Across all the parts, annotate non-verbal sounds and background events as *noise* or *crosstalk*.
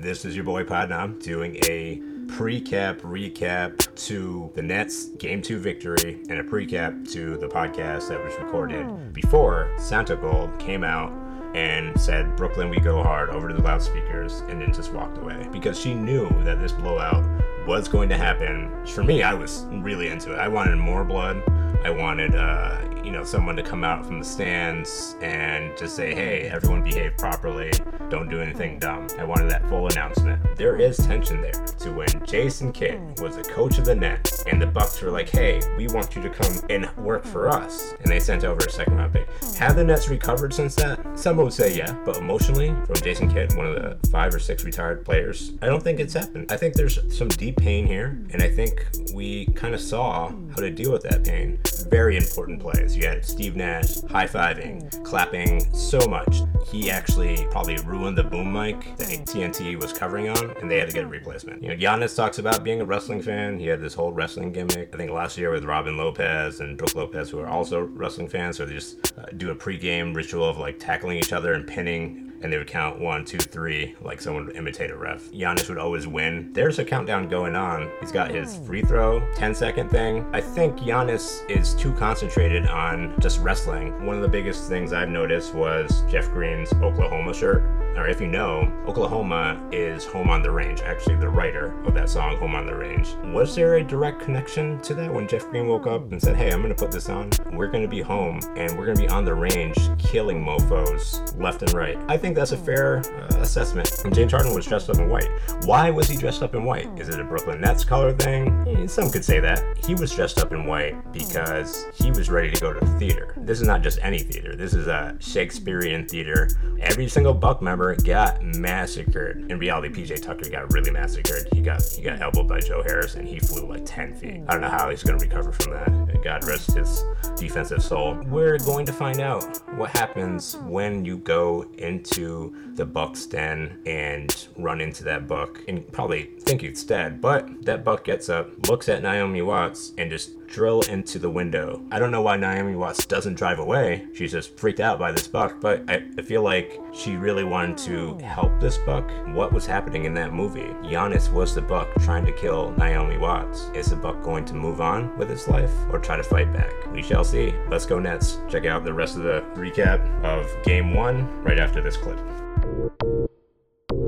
This is your boy Podnam doing a pre-cap recap to the Nets game two victory and a pre-cap to the podcast that was recorded before Santigold came out and said Brooklyn we go hard over to the loudspeakers and then just walked away because she knew that this blowout was going to happen. For me, I was really into it. I wanted more blood. I wanted, uh, you know, someone to come out from the stands and just say, "Hey, everyone, behave properly. Don't do anything dumb." I wanted that full announcement. There is tension there to when Jason Kidd was the coach of the Nets, and the Bucks were like, "Hey, we want you to come and work for us," and they sent over a second round pick. Have the Nets recovered since that? Some would say yeah, but emotionally, from Jason Kidd, one of the five or six retired players, I don't think it's happened. I think there's some deep pain here, and I think we kind of saw how to deal with that pain. Very important plays. You had Steve Nash high fiving, clapping so much. He actually probably ruined the boom mic that TNT was covering on, and they had to get a replacement. You know, Giannis talks about being a wrestling fan. He had this whole wrestling gimmick. I think last year with Robin Lopez and Brook Lopez, who are also wrestling fans, so they just uh, do a pregame ritual of like tackling each other and pinning and they would count one, two, three, like someone would imitate a ref. Giannis would always win. There's a countdown going on. He's got his hmm. free throw, 10 second thing. I think Giannis is too concentrated on just wrestling. One of the biggest things I've noticed was Jeff Green's Oklahoma shirt. Or if you know, Oklahoma is home on the range. Actually, the writer of that song, Home on the Range. Was there a direct connection to that when Jeff Green woke up and said, Hey, I'm gonna put this on? We're gonna be home and we're gonna be on the range killing mofos left and right. I think that's a fair uh, assessment. And James Harden was dressed up in white. Why was he dressed up in white? Is it a Brooklyn Nets color thing? Eh, Some could say that. He was dressed up in white because he was ready to go to theater. This is not just any theater. This is a Shakespearean theater. Every single Buck member got massacred. In reality, PJ Tucker got really massacred. He got he got elbowed by Joe Harris and he flew like 10 feet. I don't know how he's going to recover from that. God rest his defensive soul. We're going to find out what happens when you go into the Buck's den and run into that Buck and probably think it's dead. But that Buck gets up, looks at Naomi Watts, and just drill into the window. I don't know why Naomi Watts doesn't drive away. She's just freaked out by this buck, but I, I feel like she really wanted to oh, help this buck. What was happening in that movie? Giannis was the buck trying to kill Naomi Watts. Is the buck going to move on with his life or try to fight back? We shall see. Let's go Nets. Check out the rest of the recap of game one right after this clip.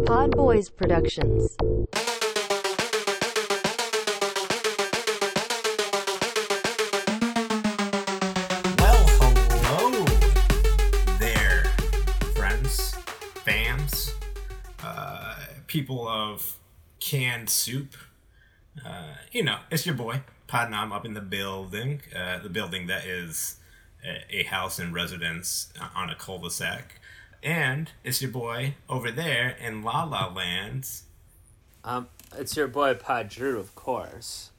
Pod Boys Productions. People of canned soup. Uh, you know, it's your boy, Podnam, up in the building, uh, the building that is a, a house and residence on a cul-de-sac. And it's your boy over there in La La Land. Um, it's your boy Pod Drew, of course.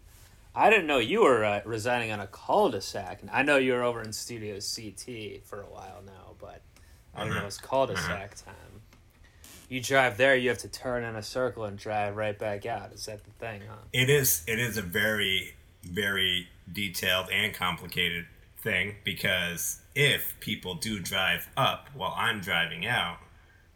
I didn't know you were uh, residing on a cul-de-sac. I know you were over in Studio CT for a while now, but I didn't know it was cul-de-sac time. You drive there, you have to turn in a circle and drive right back out. Is that the thing, huh? It is. It is a very, very detailed and complicated thing because if people do drive up while I'm driving out,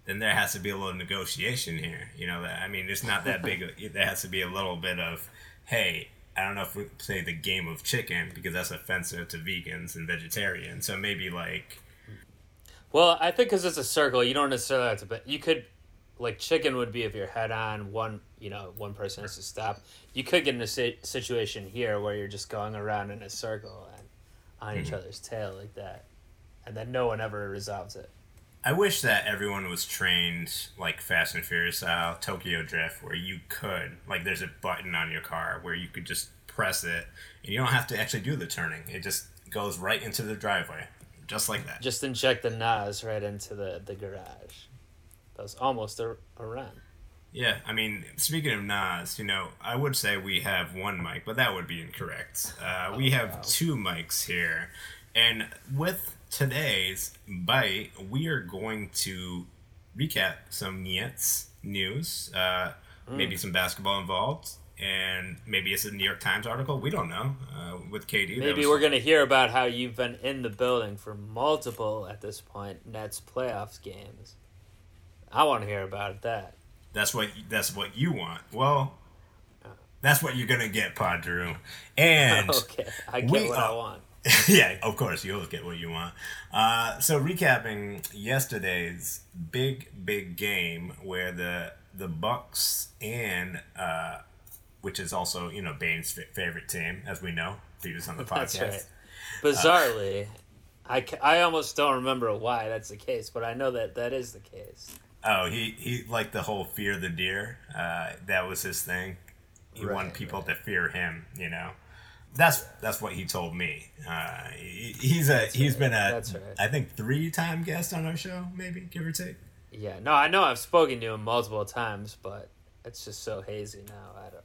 then there has to be a little negotiation here. You know, I mean, it's not that big. there has to be a little bit of, hey, I don't know if we play the game of chicken because that's offensive to vegans and vegetarians. So maybe like, Well, I think because it's a circle, you don't necessarily have to. But you could, like, chicken would be if you're head on. One, you know, one person has to stop. You could get in a si- situation here where you're just going around in a circle and on each hmm. other's tail like that, and then no one ever resolves it. I wish that everyone was trained like Fast and Furious style, Tokyo Drift, where you could like there's a button on your car where you could just press it and you don't have to actually do the turning. It just goes right into the driveway, just like that. Just inject the Nas right into the the garage. Almost a, a run. Yeah, I mean, speaking of Nas, you know, I would say we have one mic, but that would be incorrect. Uh, we have two mics here, and with today's bite, we are going to recap some Nets news, uh, maybe some basketball involved, and maybe it's a New York Times article. We don't know. Uh, with KD, Maybe was- we're gonna hear about how you've been in the building for multiple at this point Nets playoffs games. I want to hear about that. That's what that's what you want. Well, that's what you're gonna get, Pod Drew. And *laughs* okay, I get we, what uh, I want. *laughs* yeah, of course, you always get what you want. Uh, so recapping yesterday's big, big game where the the Bucks and uh, which is also you know Bane's f- favorite team, as we know, previous on the *laughs* podcast. Right. Bizarrely, uh, I, I almost don't remember why that's the case, but I know that that is the case. Oh, he he like the whole fear the deer. Uh, that was his thing. He right, wanted people right. to fear him. You know, that's that's what he told me. Uh, he, he's a that's he's right. been a right. I think three time guest on our show, maybe give or take. Yeah, no, I know I've spoken to him multiple times, but it's just so hazy now. I don't.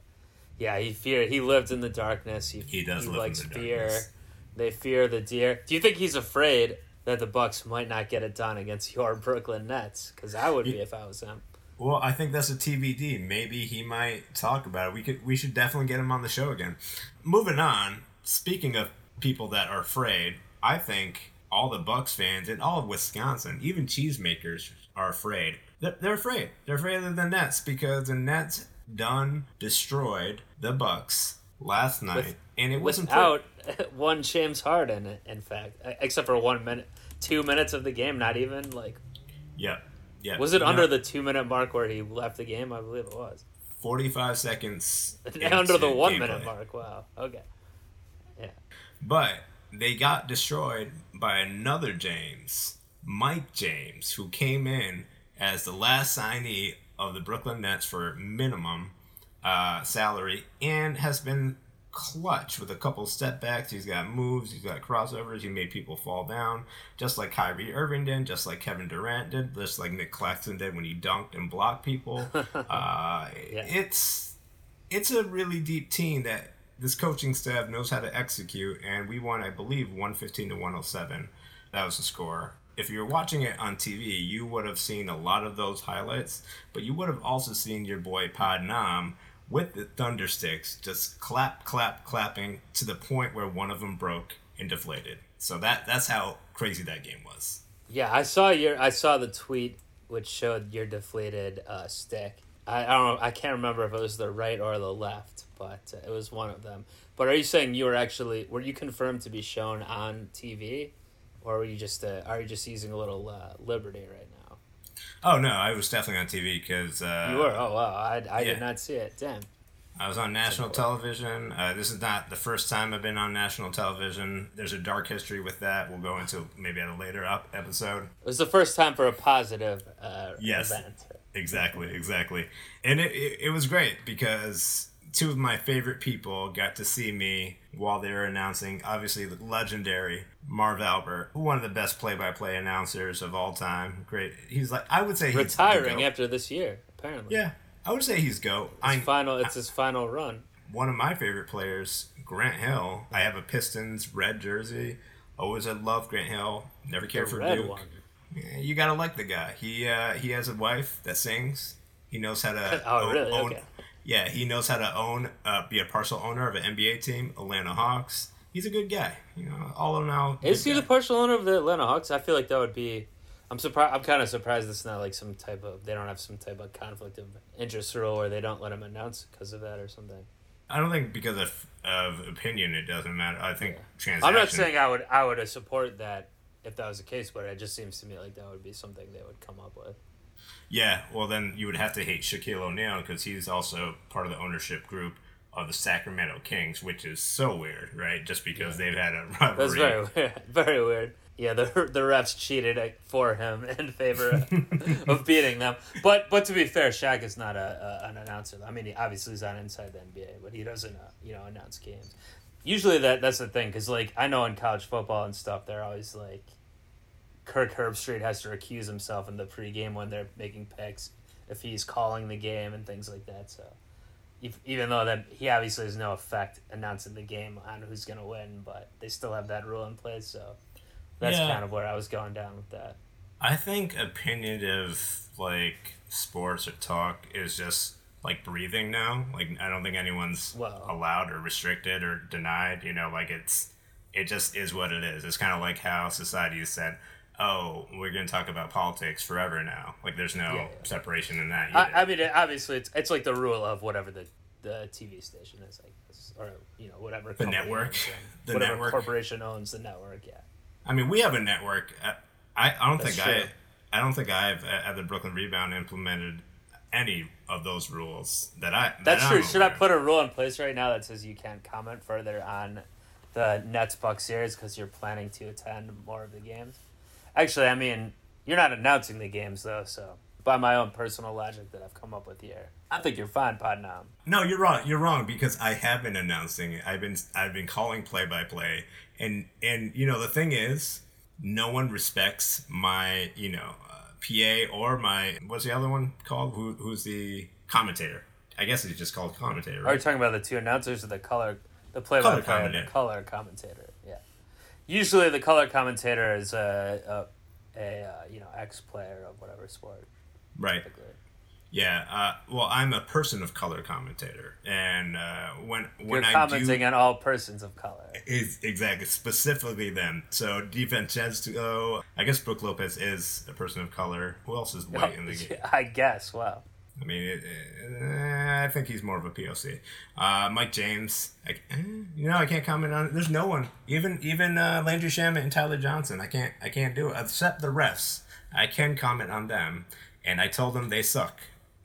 Yeah, he fear. He lived in the darkness. He he does. He likes fear. Darkness. They fear the deer. Do you think he's afraid that the Bucks might not get it done against *laughs* your Brooklyn Nets? Because I would be if I was him. Well, I think that's a TBD. Maybe he might talk about it. We could. We should definitely get him on the show again. Moving on. Speaking of people that are afraid, I think all the Bucks fans and all of Wisconsin, even cheesemakers, are afraid. They're, they're afraid. They're afraid of the Nets because the Nets done destroyed the Bucks last night, With, and it wasn't out *laughs* one James Harden. In fact, except for one minute, two minutes of the game, not even like. Yeah, yeah. Was it under the two minute mark where he left the game? I believe it was. Forty five seconds. *laughs* under the one minute mark. Wow. Okay. Yeah. But they got destroyed by another James, Mike James, who came in as the last signee of the Brooklyn Nets for minimum uh, salary and has been clutch with a couple step backs. He's got moves, he's got crossovers, he made people fall down, just like Kyrie Irving did, just like Kevin Durant did, just like Nick Claxton did when he dunked and blocked people. *laughs* uh, yeah. It's it's a really deep team that this coaching staff knows how to execute, and we won, I believe, 115 to 107. That was the score if you're watching it on TV, you would have seen a lot of those highlights, but you would have also seen your boy Podnam with the thunder sticks just clap, clap, clapping to the point where one of them broke and deflated. So that that's how crazy that game was. Yeah, I saw your I saw the tweet which showed your deflated uh, stick. I, I don't know. I can't remember if it was the right or the left, but uh, it was one of them. But are you saying you were actually were you confirmed to be shown on TV? or are you just uh, are you just using a little uh, liberty right now? Oh no, I was definitely on TV because uh, you were. Oh wow, I, I yeah. did not see it. Damn. I was on national television. Uh, this is not the first time I've been on national television. There's a dark history with that. We'll go into maybe at a later up episode. It was the first time for a positive uh, yes, event. Exactly, exactly. And it, it, it was great because two of my favorite people got to see me while they were announcing, obviously, the legendary Marv Albert, one of the best play-by-play announcers of all time. Great. He's like I would say he's retiring after this year. Apparently. Yeah, I would say he's go. His final. It's his final run. One of my favorite players, Grant Hill. I have a Pistons red jersey. Always had loved Grant Hill. Never cared for red Duke. One. Yeah, you gotta like the guy. He uh, he has a wife that sings. He knows how to *laughs* oh, own, really? okay. Yeah, he knows how to own, uh, be a partial owner of an NBA team, Atlanta Hawks he's a good guy. You know, all in all. Is he guy. the partial owner of the Atlanta Hawks? I feel like that would be. I'm surprised. I'm kind of surprised it's not like some type of. They don't have some type of conflict of interest rule or they don't let him announce because of that or something. I don't think because of of opinion it doesn't matter. I think yeah. transaction. I'm not saying I would I would support that if that was the case, but it just seems to me like that would be something they would come up with. Yeah, well then you would have to hate Shaquille O'Neal because he's also part of the ownership group of the Sacramento Kings, which is so weird, right? Just because yeah. they've had a *laughs* rivalry. That's very weird. *laughs* Very weird. Yeah, the the refs cheated for him *laughs* in favor of beating them. But but to be fair, Shaq is not a, a an announcer. I mean, he obviously he's not inside the NBA, but he doesn't uh, you know announce games. Usually that that's the thing because like I know in college football and stuff, they're always like Kirk Herbstreit has to recuse himself in the pregame when they're making picks if he's calling the game and things like that. So even though that he obviously has no effect announcing the game on who's going to win, but they still have that rule in place. So that's yeah. kind of where I was going down with that. I think opinionative like sports or talk is just like breathing now. Like I don't think anyone's well, allowed or restricted or denied. You know, like it's it just is what it is. It's kind of like how society has said oh, we're going to talk about politics forever now. Like, there's no Yeah, yeah. separation in that. I, I mean, obviously, it's it's like the rule of whatever the the TV station is, like, or you know, whatever The network. *laughs* The whatever network. corporation owns the network. Yeah, I mean, we have a network. I, I don't That's think true. I I don't think I've uh, at the Brooklyn Rebound implemented any of those rules that I. that that's I'm true. Should I put a rule in place right now that says you can't comment further on the Nets Bucks series because you're planning to attend more of the games? Actually, I mean, you're not announcing the games though, so by my own personal logic that I've come up with here, I think you're fine, Podnam. No, you're wrong. You're wrong because I have been announcing it. I've been I've been calling play by play, and and you know the thing is, no one respects my you know uh, PA or my what's the other one called? Who who's the commentator? I guess it's just called commentator, Are you talking about the two announcers or the color, the play by play, and the commentator. color commentator? Usually, the color commentator is a a, a uh, you know ex player of whatever sport. Right. typically. Yeah. Uh, well, I'm a person of color commentator, and uh, when You're when I commenting do on all persons of color. is exactly specifically them. So DiVincenzo, I guess Brook Lopez is a person of color. Who else is white in the *laughs* game? I guess. Wow. I mean, it, uh, I think he's more of a POC. Uh, Mike James, I, eh, you know, I can't comment on. it. There's no one, even even uh, Landry Shamet and Tyler Johnson. I can't I can't do it except the refs. I can comment on them, and I told them they suck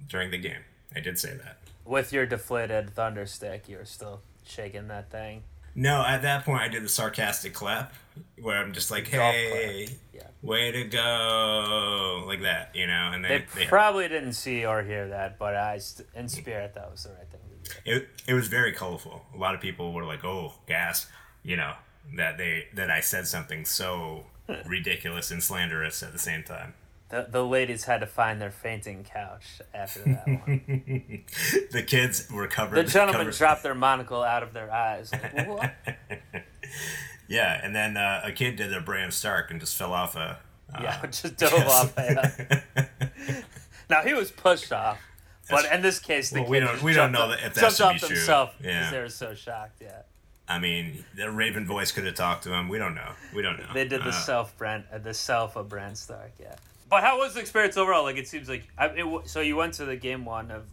during the game. I did say that. With your deflated thunder stick, you're still shaking that thing. No, at that point I did the sarcastic clap, where I'm just like, "Hey. Yeah. way to go," like that, you know. And They they, they probably didn't see or hear that, but I, st- in spirit, that was the right thing to do. it, it was very colorful. A lot of people were like, "Oh, gas," you know, that they that I said something so *laughs* ridiculous and slanderous at the same time. The, the ladies had to find their fainting couch after that one. *laughs* the kids were covered. The gentlemen covered- dropped their monocle out of their eyes. Like, *laughs* what? Yeah, and then uh, a kid did a Bran Stark and just fell off a. Uh, Yeah, *laughs* just *laughs* dove off. A, *laughs* now he was pushed off, but in this case, the Well, we don't- just we don't know up- that if that should off be true. himself because Yeah. they were so shocked. Yeah, I mean, the Raven voice could have talked to him. We don't know. We don't know. they did the Uh, self brand, uh, the self of Bran Stark. Yeah, but how was the experience overall? Like it seems like I, it, so you went to the game one of,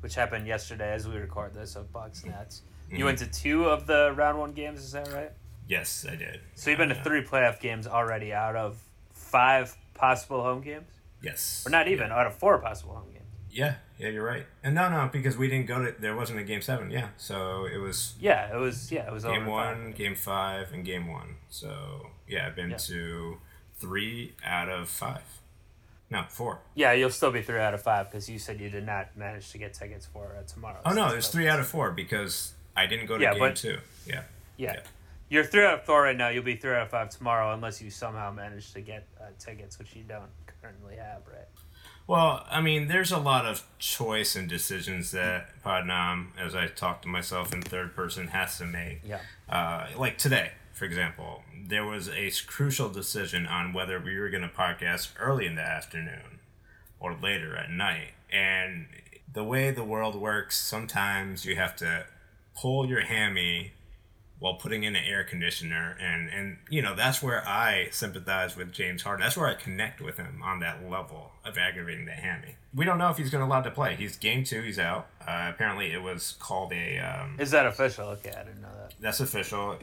which happened yesterday as we record this of Bucks Nets. Mm-hmm. You went to two of the round one games. Is that right? Yes, I did. So you've been to three playoff games already out of five possible home games, Yes. or not even out of four possible home games. Yeah, yeah, you're right. And no, no, because we didn't go to. There wasn't a game seven. Yeah, so it was Yeah, it was. Yeah, it was game one, five. game five, and game one. So yeah, I've been Yeah. to three out of five. No, four. Yeah, you'll still be three out of five because you said you did not manage to get tickets for uh, tomorrow. Oh no, there's three out of four because I didn't go to Yeah, game but- two. Yeah. Yeah. Yeah. You're three out of four right now. You'll be three out of five tomorrow unless you somehow manage to get uh, tickets, which you don't currently have, right? Well, I mean, there's a lot of choice and decisions that Podnam, as I talk to myself in third person, has to make. Yeah. Uh, like today, for example, there was a crucial decision on whether we were going to podcast early in the afternoon or later at night. And the way the world works, sometimes you have to pull your hammy while putting in an air conditioner and and you know that's where I sympathize with James Harden. That's where I connect with him on that level of aggravating the hammy. We don't know if he's going to allowed to play. He's game two. He's out. Uh, apparently, it was called a. Um, Is that official? Okay, I didn't know that. that's official.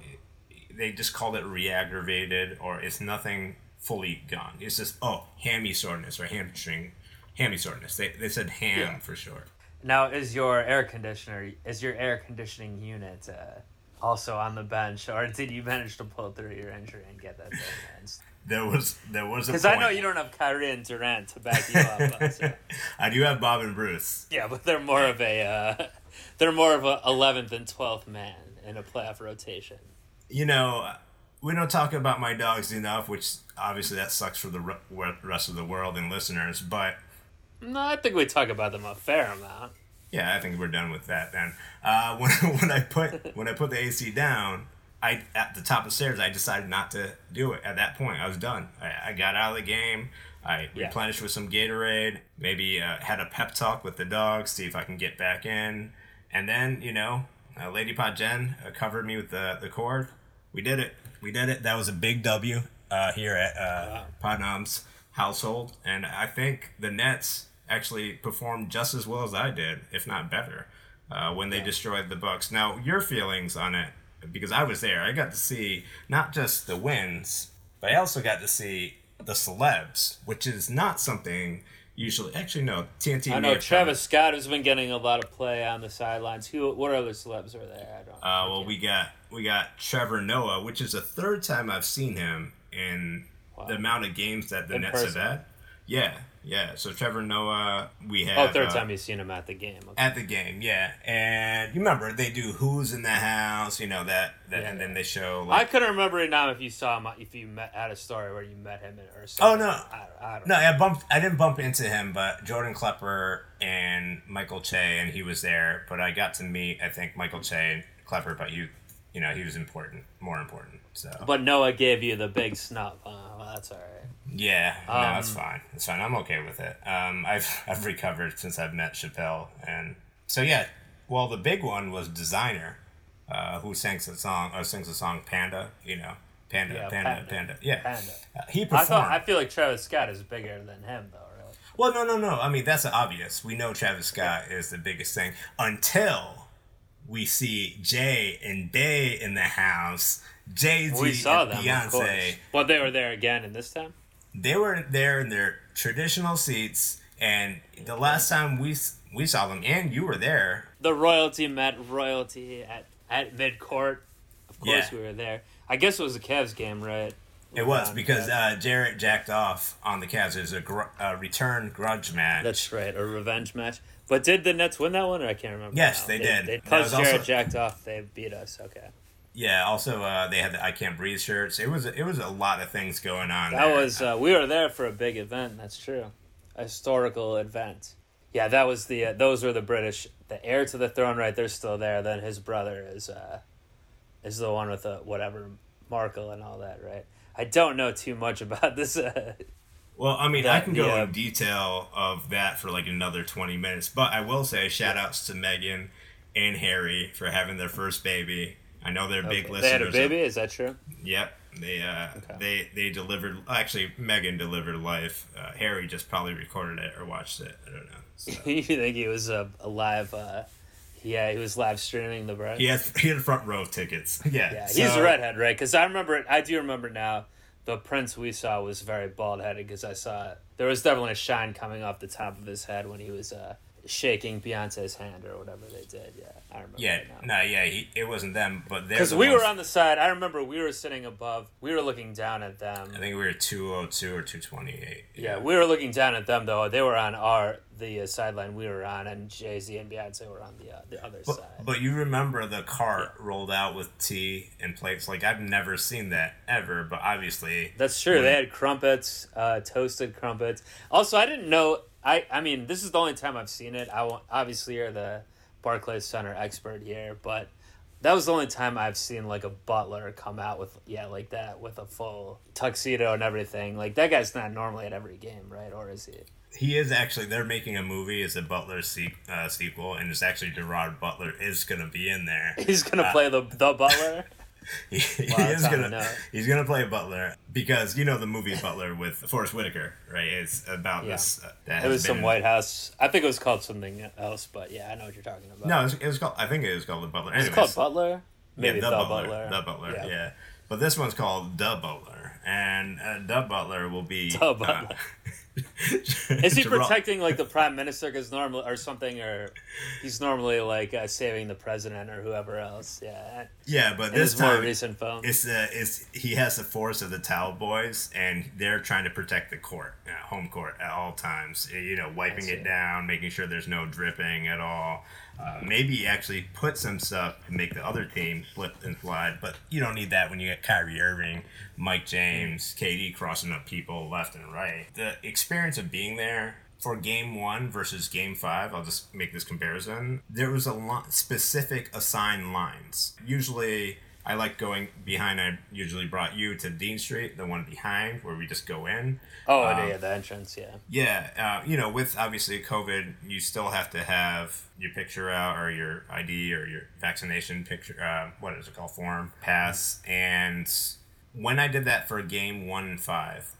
They just called it re-aggravated, or it's nothing fully gone. It's just oh hammy soreness or hamstring, hammy soreness. They they said ham Yeah. for short. Now, is your air conditioner is your air conditioning unit uh, also on the bench, or did you manage to pull through your injury and get that thing? There was there was a Because I know you don't have Kyrie and Durant to back you up. so- *laughs* I do have Bob and Bruce. Yeah, but they're more of a uh, *laughs* they're more of a eleventh and twelfth man in a playoff rotation. you know, we don't talk about my dogs enough, which obviously that sucks for the re- re- rest of the world and listeners. But No, I think we talk about them a fair amount. Yeah, I think we're done with that then. Uh, *laughs* when when I put when I put the AC down, I at the top of the stairs, I decided not to do it. At that point, I was done. I, I got out of the game. I Yeah. replenished with some Gatorade. Maybe uh, had a pep talk with the dog, see if I can get back in. And then you know, uh, Lady Pot Jen uh, covered me with the the cord. We did it. We did it. That was a big W. uh, here at uh, Podnam's household, and I think the Nets actually performed just as well as I did, if not better, uh, when they destroyed the Bucks. Now, your feelings on it, because I was there, I got to see not just the wins, but I also got to see the celebs, which is not something usually. Actually, no, TNT. I know Travis Scott has been getting a lot of play on the sidelines. Who? What other celebs are there? I don't. Uh, well, we got we got Trevor Noah, which is the third time I've seen him in the amount of games that the In Nets person. have had. Yeah, yeah. So Trevor Noah, we had oh, third uh, time you've seen him at the game. Okay. at the game. Yeah, and you remember they do who's in the house, you know that, that Yeah, and then they show Like, I couldn't remember it now if you saw him, if you met had a story where you met him in or Oh no, I, I don't no! I bumped. I didn't bump into him, but Jordan Klepper and Michael Che, and he was there. But I got to meet, I think, Michael Che and Klepper. But you, you know, he was important, more important. So But Noah gave you the big snub. Uh, well, that's all right. Yeah, no, Um, that's fine. That's fine. I'm okay with it. Um, I've *laughs* I've recovered since I've met Chappelle, and so yeah. Well, the big one was Desiigner, uh, who sings the song or sings the song Panda. You know, Panda, Yeah, Panda, Panda. Panda. Yeah, Panda. Uh, he I performed. thought I feel like Travis Scott is bigger than him though. Really. well, no, no, no. I mean, that's obvious. We know Travis Scott is the biggest thing until we see Jay and Day in the house. Jay Z We and of Beyonce. But they were there again, and this time. They were there in their traditional seats and the last time we we saw them and you were there The royalty met royalty at at mid court. Of course, Yeah. we were there. I guess it was a Cavs game, right? it was Um, because uh, Jarrett jacked off on the Cavs. It was a, gr- a return grudge match. That's right, a revenge match. But did the Nets win that one, or I can't remember? Yes, now. they did. Because Jarrett also- jacked off, they beat us. Okay, yeah. Also, uh, they had the I Can't Breathe shirts. It was it was a lot of things going on. that there. was uh, we were there for a big event. That's true, a historical event. Yeah, that was the uh, those were the British, the heir to the throne. Right, they're still there. Then his brother is uh, is the one with the whatever Markle and all that. Right. I don't know too much *laughs* about this. Uh, Well, I mean, that- I can go yeah. in detail of that for like another 20 minutes, but I will say shout outs to Meghan and Harry for having their first baby. I know they're big listeners. They had a of- baby. Is that true? Yep, they uh, Okay. they they delivered. Actually, Meghan delivered life. Uh, Harry just probably recorded it or watched it. I don't know. So. *laughs* you think he was a, a live? Uh, yeah, he was live streaming the birth. he had he had front row tickets. *laughs* Yeah, Yeah, so- he's a redhead, right? Because I remember it. I do remember now. The prince we saw was very bald headed because I saw it. There was definitely a shine coming off the top of his head when he was uh, shaking Beyonce's hand or whatever they did. Yeah, I remember. Yeah, no, yeah, he, it wasn't them, but Because the we ones- were on the side. I remember we were sitting above. We were looking down at them. I think we were two oh two or two twenty eight. Yeah, we were looking down at them though. They were on our the uh, sideline we were on, and Jay Z and Beyonce were on the uh, the other But, side. but you remember the cart rolled out with tea and plates. Like I've never seen that ever, but obviously That's true. They had crumpets, uh, toasted crumpets. Also, I didn't know. I I mean, this is the only time I've seen it. I won't- obviously you're the Barclays Center expert here, but that was the only time I've seen like a butler come out with yeah like that with a full tuxedo and everything. Like that guy's not normally at every game, right? Or is he? he is actually. They're making a movie. It's a Butler se- uh, sequel, and it's actually Gerard Butler is gonna be in there. *laughs* He's gonna Uh, play the the butler. *laughs* *laughs* he, is gonna he's gonna play Butler because you know the movie Butler with Forest Whitaker, right? It's about Yeah. this. Uh, that It was some been- White House. I think it was called something else, but yeah, I know what you're talking about. No, it was, it was called. I think it was called the Butler. it's called Butler. Maybe yeah, the, Butler. The Butler. Yeah. Yeah. But this one's called The Butler, and uh, The Butler will be. *laughs* The Butler. Uh, *laughs* Is he protecting like the prime minister because normally or something or he's normally like uh, saving the president or whoever else? Yeah, Yeah, but in this his more recent film. it's uh, it's he has the force of the Towel Boys, and they're trying to protect the court, uh, home court at all times. Uh, You know, wiping it down, making sure there's no dripping at all. Uh, maybe actually put some stuff to make the other team flip and slide, but you don't need that when you get Kyrie Irving, Mike James, KD crossing up people left and right. The experience of being there for game one versus game five, I'll just make this comparison. There was a lot specific assigned lines. Usually, I like going behind. I usually brought you to Dean Street, the one behind where we just go in. oh, um, yeah, the entrance. Yeah, Yeah, uh, you know, with obviously COVID, you still have to have your picture out or your ID or your vaccination picture. Uh, what is it called? Form pass and when I did that for game one and five,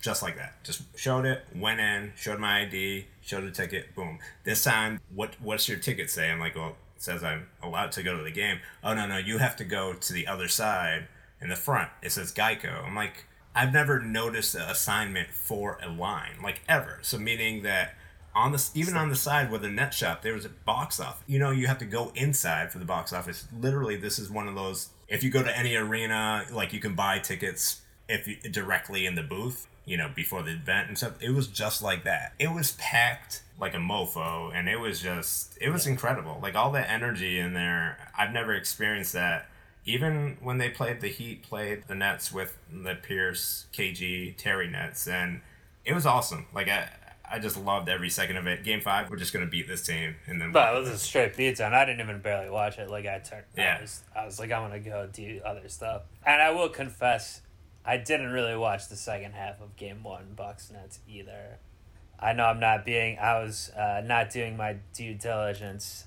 just like that, just showed it, went in, showed my ID, showed the ticket, boom. This time, what what's your ticket say? I'm like, well, says I'm allowed to go to the game. Oh no, no, you have to go to the other side in the front. It says Geico. I'm like, I've never noticed an assignment for a line, like ever. So meaning that on the even on the side where the net shop there was a box office you know you have to go inside for the box office literally this is one of those if you go to any arena like you can buy tickets if you, directly in the booth you know before the event and stuff it was just like that it was packed like a mofo and it was just it was incredible like all that energy in there i've never experienced that even when they played the heat played the nets with the pierce kg terry nets and it was awesome like i I just loved every second of it. Game five, we're just gonna beat this team, and then. But it was a straight beatdown. I didn't even barely watch it. Like I turned. Yeah. I was, I was like, I'm gonna go do other stuff, and I will confess, I didn't really watch the second half of Game One Bucks Nets either. I know I'm not being. I was uh, not doing my due diligence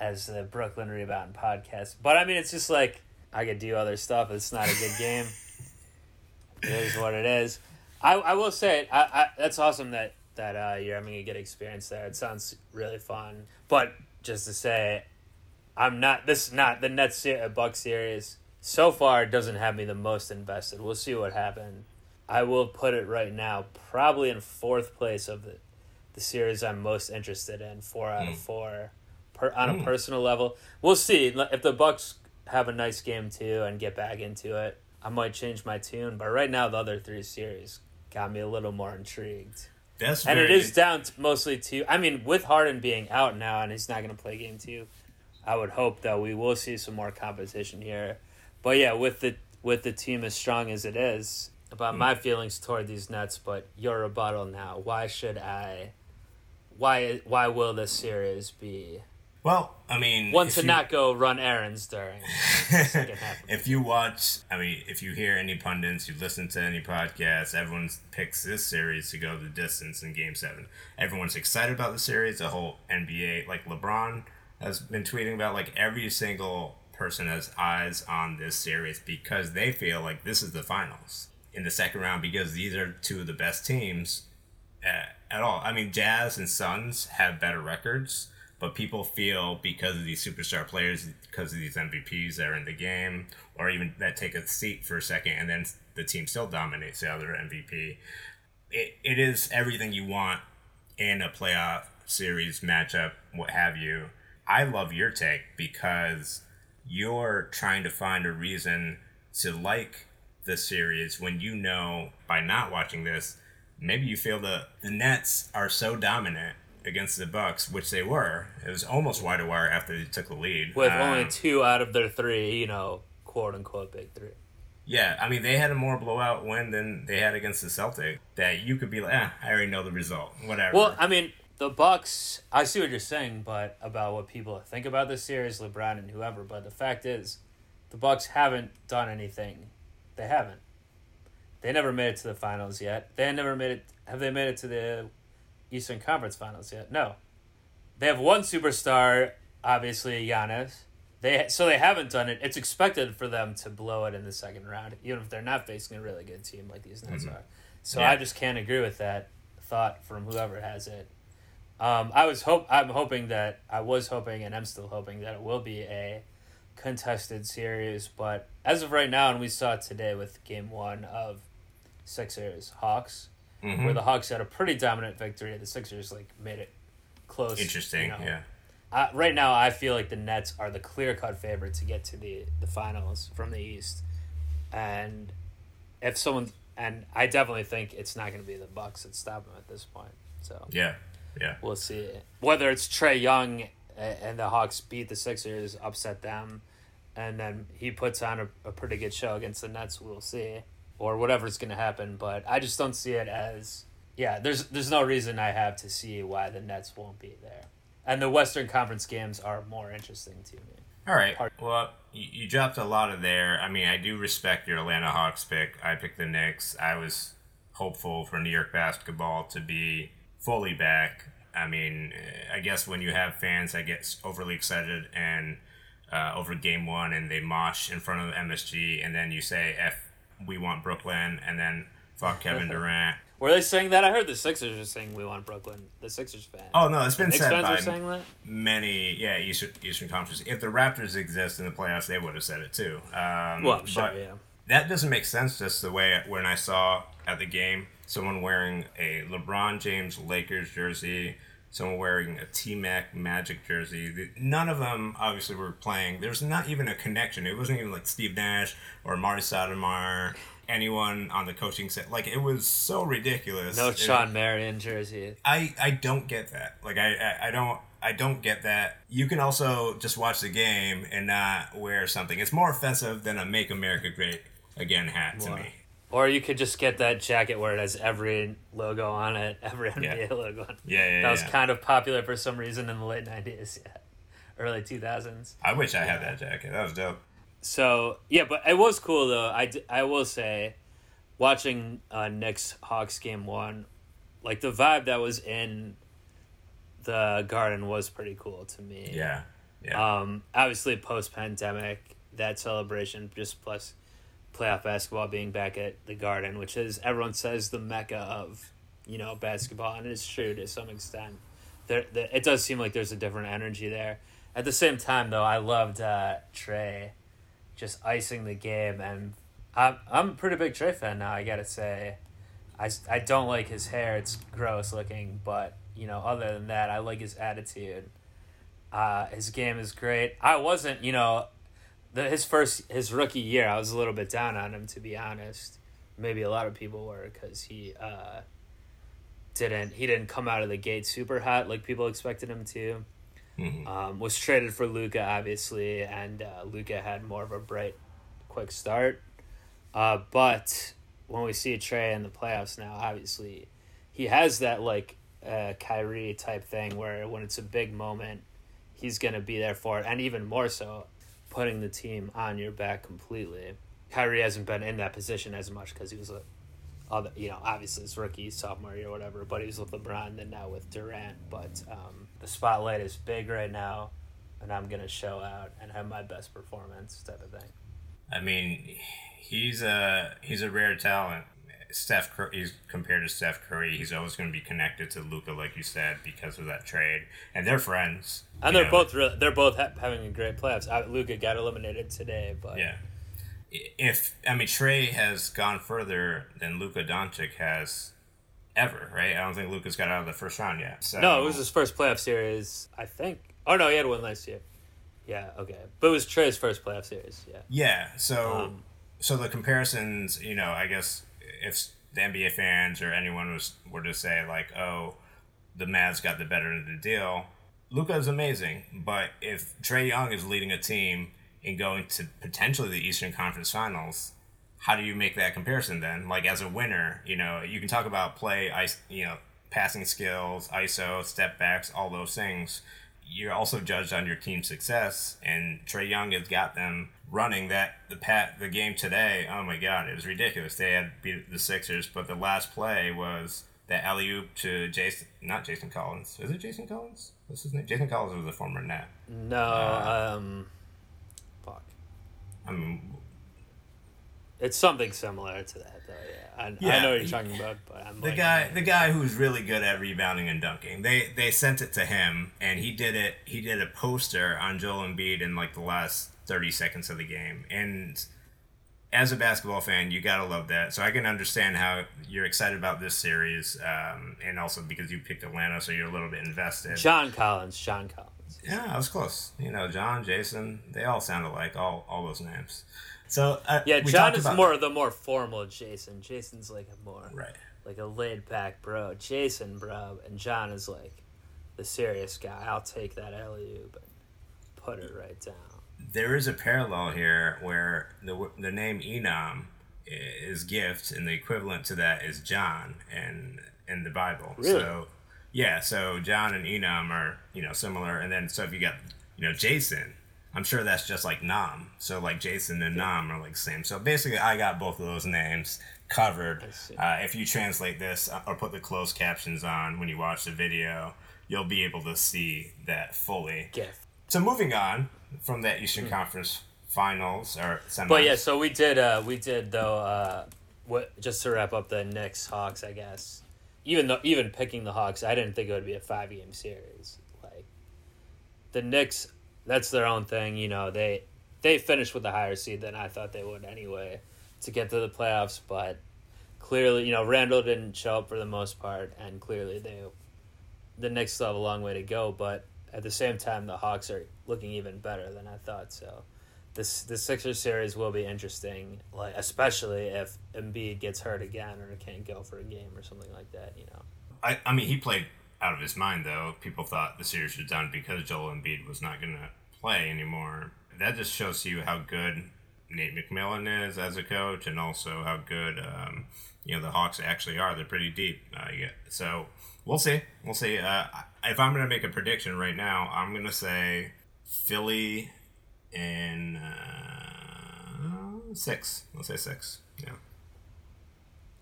as the Brooklyn Rebound podcast, but I mean, it's just like I could do other stuff. It's not a good game. *laughs* it is what it is. I, I will say I, I that's awesome that that uh, you're having a good experience there. It sounds really fun. But just to say, I'm not this not the Nets Buck series so far doesn't have me the most invested. We'll see what happens. I will put it right now, probably in fourth place of the the series I'm most interested in. Four out mm. of hmm. four, per, on mm. a hmm. personal level. We'll see if the Bucks have a nice game too and get back into it. I might change my tune, but right now the other three series got me a little more intrigued. That's and it is down to mostly to. I mean, with Harden being out now and he's not going to play game two, I would hope that we will see some more competition here. But yeah, with the with the team as strong as it is, about mm. my feelings toward these Nets. But your rebuttal now. Why should I? Why why will this series be well, I mean, one to you, not go run errands during. *laughs* if you watch, I mean, if you hear any pundits, you listen to any podcasts, everyone picks this series to go the distance in Game Seven. Everyone's excited about the series. The whole NBA, like LeBron, has been tweeting about like every single person has eyes on this series because they feel like this is the finals in the second round because these are two of the best teams at, at all. I mean, Jazz and Suns have better records but people feel because of these superstar players, because of these MVPs that are in the game, or even that take a seat for a second and then the team still dominates the other MVP. It, it is everything you want in a playoff series matchup, what have you. I love your take because you're trying to find a reason to like the series when you know by not watching this, maybe you feel the the Nets are so dominant against the Bucks, which they were. It was almost wide to wire after they took the lead. With um, only two out of their three, you know, quote unquote big three. Yeah, I mean they had a more blowout win than they had against the Celtic. That you could be like, eh, I already know the result. Whatever. Well, I mean the Bucks. I see what you're saying, but about what people think about this series, LeBron and whoever. But the fact is, the Bucks haven't done anything. They haven't. They never made it to the finals yet. They never made it. Have they made it to the Eastern Conference Finals yet. No, they have one superstar, obviously Giannis. They so they haven't done it. It's expected for them to blow it in the second round, even if they're not facing a really good team like these Nets mm-hmm. are. So yeah. I just can't agree with that thought from whoever has it. Um, I was hope I'm hoping that I was hoping and I'm still hoping that it will be a contested series, but as of right now, and we saw it today with Game One of Sixers Hawks, mm-hmm. where the Hawks had a pretty dominant victory. The Sixers like made it close. Interesting, you know. yeah. Uh, right now, I feel like the Nets are the clear cut favorite to get to the the finals from the East, and if someone and I definitely think it's not going to be the Bucks that stop them at this point. So yeah, yeah, we'll see. Whether it's Trae Young and the Hawks beat the Sixers, upset them, and then he puts on a, a pretty good show against the Nets, we'll see or whatever's going to happen. But I just don't see it as yeah. There's there's no reason I have to see why the Nets won't be there, and the Western Conference games are more interesting to me. All right. Well, you, you dropped a lot of there. I mean, I do respect your Atlanta Hawks pick. I picked the Knicks. I was hopeful for New York basketball to be fully back. I mean, I guess when you have fans that get overly excited and uh, over game one and they mosh in front of MSG and then you say F "We want Brooklyn," and then "Fuck Kevin *laughs* Durant." Were they saying that? I heard the Sixers are saying we want Brooklyn. The Sixers fans. Oh no, it's been Knicks said fans by are saying that. many, yeah, Eastern Eastern Conference. If the Raptors exist in the playoffs, they would have said it too. Um, Well, sure, but yeah. that doesn't make sense. Just the way when I saw at the game someone wearing a LeBron James Lakers jersey, someone wearing a T Mac Magic jersey. None of them obviously were playing. There's not even a connection. It wasn't even like Steve Nash or Amar'e Stoudemire. Anyone on the coaching set, like it was so ridiculous. No Shawn Marion jersey. I I don't get that. Like I, I I don't I don't get that. You can also just watch the game and not wear something. It's more offensive than a "Make America Great Again" hat to me. Or you could just get that jacket where it has every logo on it, *laughs* every NBA logo on it. Yeah, yeah, That was yeah. kind of popular for some reason in the late 90s, *laughs* yeah. Early 2000s. I wish I had that jacket. That was dope. So, yeah, but it was cool, though. I, I will say, watching uh, Knicks Hawks game one, like the vibe that was in the garden was pretty cool to me. Yeah, yeah, Um, obviously, post pandemic, that celebration just plus playoff basketball being back at the Garden, which is everyone says the mecca of you know basketball, and it's true to some extent. There, there, it does seem like there's a different energy there. At the same time, though, I loved uh, Trae just icing the game, and I'm I'm a pretty big Trae fan now. I gotta say, I I don't like his hair; it's gross looking, but you know, other than that, I like his attitude. Uh, his game is great. I wasn't, you know, the, his first his rookie year. I was a little bit down on him to be honest. Maybe a lot of people were because he uh, didn't he didn't come out of the gate super hot like people expected him to. Mhm. Um, was traded for Luka obviously, and uh, Luka had more of a bright, quick start. Uh, but when we see Trae in the playoffs now, obviously, he has that like uh, Kyrie type thing where when it's a big moment, he's gonna be there for it, and even more so, putting the team on your back completely. Kyrie hasn't been in that position as much because he was a, other you know obviously his rookie sophomore year or whatever, but he was with LeBron then now with Durant. But um, the spotlight is big right now, and I'm gonna show out and have my best performance type of thing. I mean, he's a he's a rare talent. Steph Curry, he's compared to Steph Curry. He's always going to be connected to Luka, like you said, because of that trade, and they're friends. And they're know. both re- they're both ha- having a great playoffs. Uh, Luka got eliminated today, but Yeah. If I mean Trae has gone further than Luka Doncic has ever, right? I don't think Luka's got out of the first round yet. So no, it was his first playoff series, I think. Oh no, he had one last year. Yeah, okay, but it was Trae's first playoff series. Yeah, Yeah. So Um, so the comparisons, you know, I guess if the NBA fans or anyone was were to say like, oh, the Mavs got the better of the deal, Luka is amazing. But if Trae Young is leading a team and going to potentially the Eastern Conference Finals, how do you make that comparison then? Like as a winner, you know, you can talk about play, ice, you know, passing skills, ISO, step backs, all those things. You're also judged on your team's success, and Trae Young has got them running that the pat the game today. Oh my God, it was ridiculous. They had beat the Sixers, but the last play was that alley oop to Jason, not Jason Collins. Is it Jason Collins? What's his name? Jason Collins was a former Net. no, Uh, um, fuck, I mean, it's something similar to that though. Yeah, I, I know what you're talking about, but I'm the like, guy the guy who's really good at rebounding and dunking they they sent it to him and he did it he did a poster on Joel Embiid in like the last 30 seconds of the game. And as a basketball fan you gotta love that. So I can understand how you're excited about this series um, and also because you picked Atlanta so you're a little bit invested. John Collins, John Collins. yeah I was close. You know John Jason they all sound alike all all those names so uh, Yeah, John is about- more the more formal Jason. Jason's like a more right like a laid back bro. Jason, bro, and John is like the serious guy. I'll take that alley oop and put it right down. there is a parallel here where the the name Enom is gift, and the equivalent to that is John in in the Bible. Really? So yeah, so John and Enom are you know similar, and then so if you got you know Jason, I'm sure that's just like Nam. So like Jason and Nam are like same. So basically, I got both of those names covered. Uh, if you translate this uh, or put the closed captions on when you watch the video, you'll be able to see that fully. Gift. So moving on from that Eastern Conference finals or semis. But yeah, so we did. Uh, we did though. Uh, what just to wrap up the Knicks Hawks, I guess. Even though even picking the Hawks, I didn't think it would be a five game series. Like the Knicks, that's their own thing. You know they they finished with a higher seed than I thought they would anyway to get to the playoffs, but clearly, you know, Randall didn't show up for the most part, and clearly they the Knicks still have a long way to go. But at the same time, the Hawks are looking even better than I thought. So this the Sixers series will be interesting, like especially if Embiid gets hurt again or can't go for a game or something like that. You know. I, I mean, he played out of his mind though. People thought the series was done because Joel Embiid was not going to play anymore. That just shows you how good Nate McMillan is as a coach, and also how good um, you know the Hawks actually are. They're pretty deep. Uh, yeah, so we'll see. We'll see. Uh, if I'm going to make a prediction right now, I'm going to say Philly in uh, six. Let's say six. Yeah.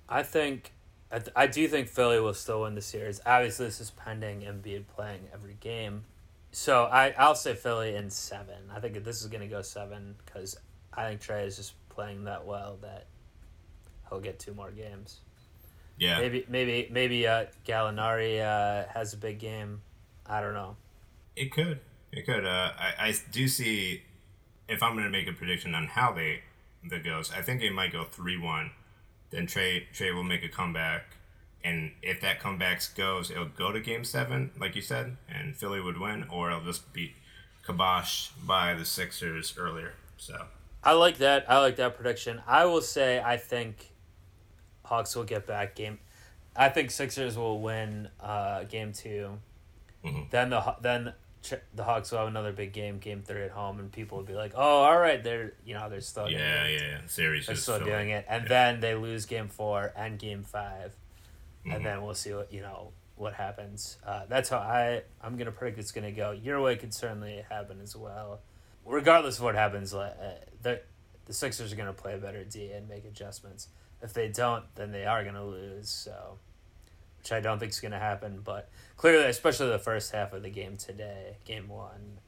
I think. I, th- I do think Philly will still win the series. Obviously, this is pending Embiid playing every game. So I, I'll say Philly in seven. I think this is going to go seven because I think Trae is just playing that well that he'll get two more games. Yeah. Maybe maybe maybe uh, Gallinari uh, has a big game. I don't know. It could. It could. Uh, I I do see. If I'm going to make a prediction on how they that goes, I think it might go three one. Then Trae Trae will make a comeback, and if that comeback goes, it'll go to Game Seven, like you said, and Philly would win, or it'll just be kiboshed by the Sixers earlier. So. I like that. I like that prediction. I will say I think Hawks will get back game. I think Sixers will win uh, game 2 mm-hmm. Then the then the Hawks will have another big game, game three at home, and people will be like, "Oh, all right, they're you know they're still yeah yeah, yeah series they're still doing it." And yeah. then they lose game four and game 5 mm-hmm. and then we'll see what you know what happens. Uh, that's how I I'm gonna predict it's gonna go. Your way could certainly happen as well. Regardless of what happens, uh, the the Sixers are gonna play a better D and make adjustments. If they don't, then they are going to lose. So, which I don't think is going to happen. But clearly, especially the first half of the game today, game one,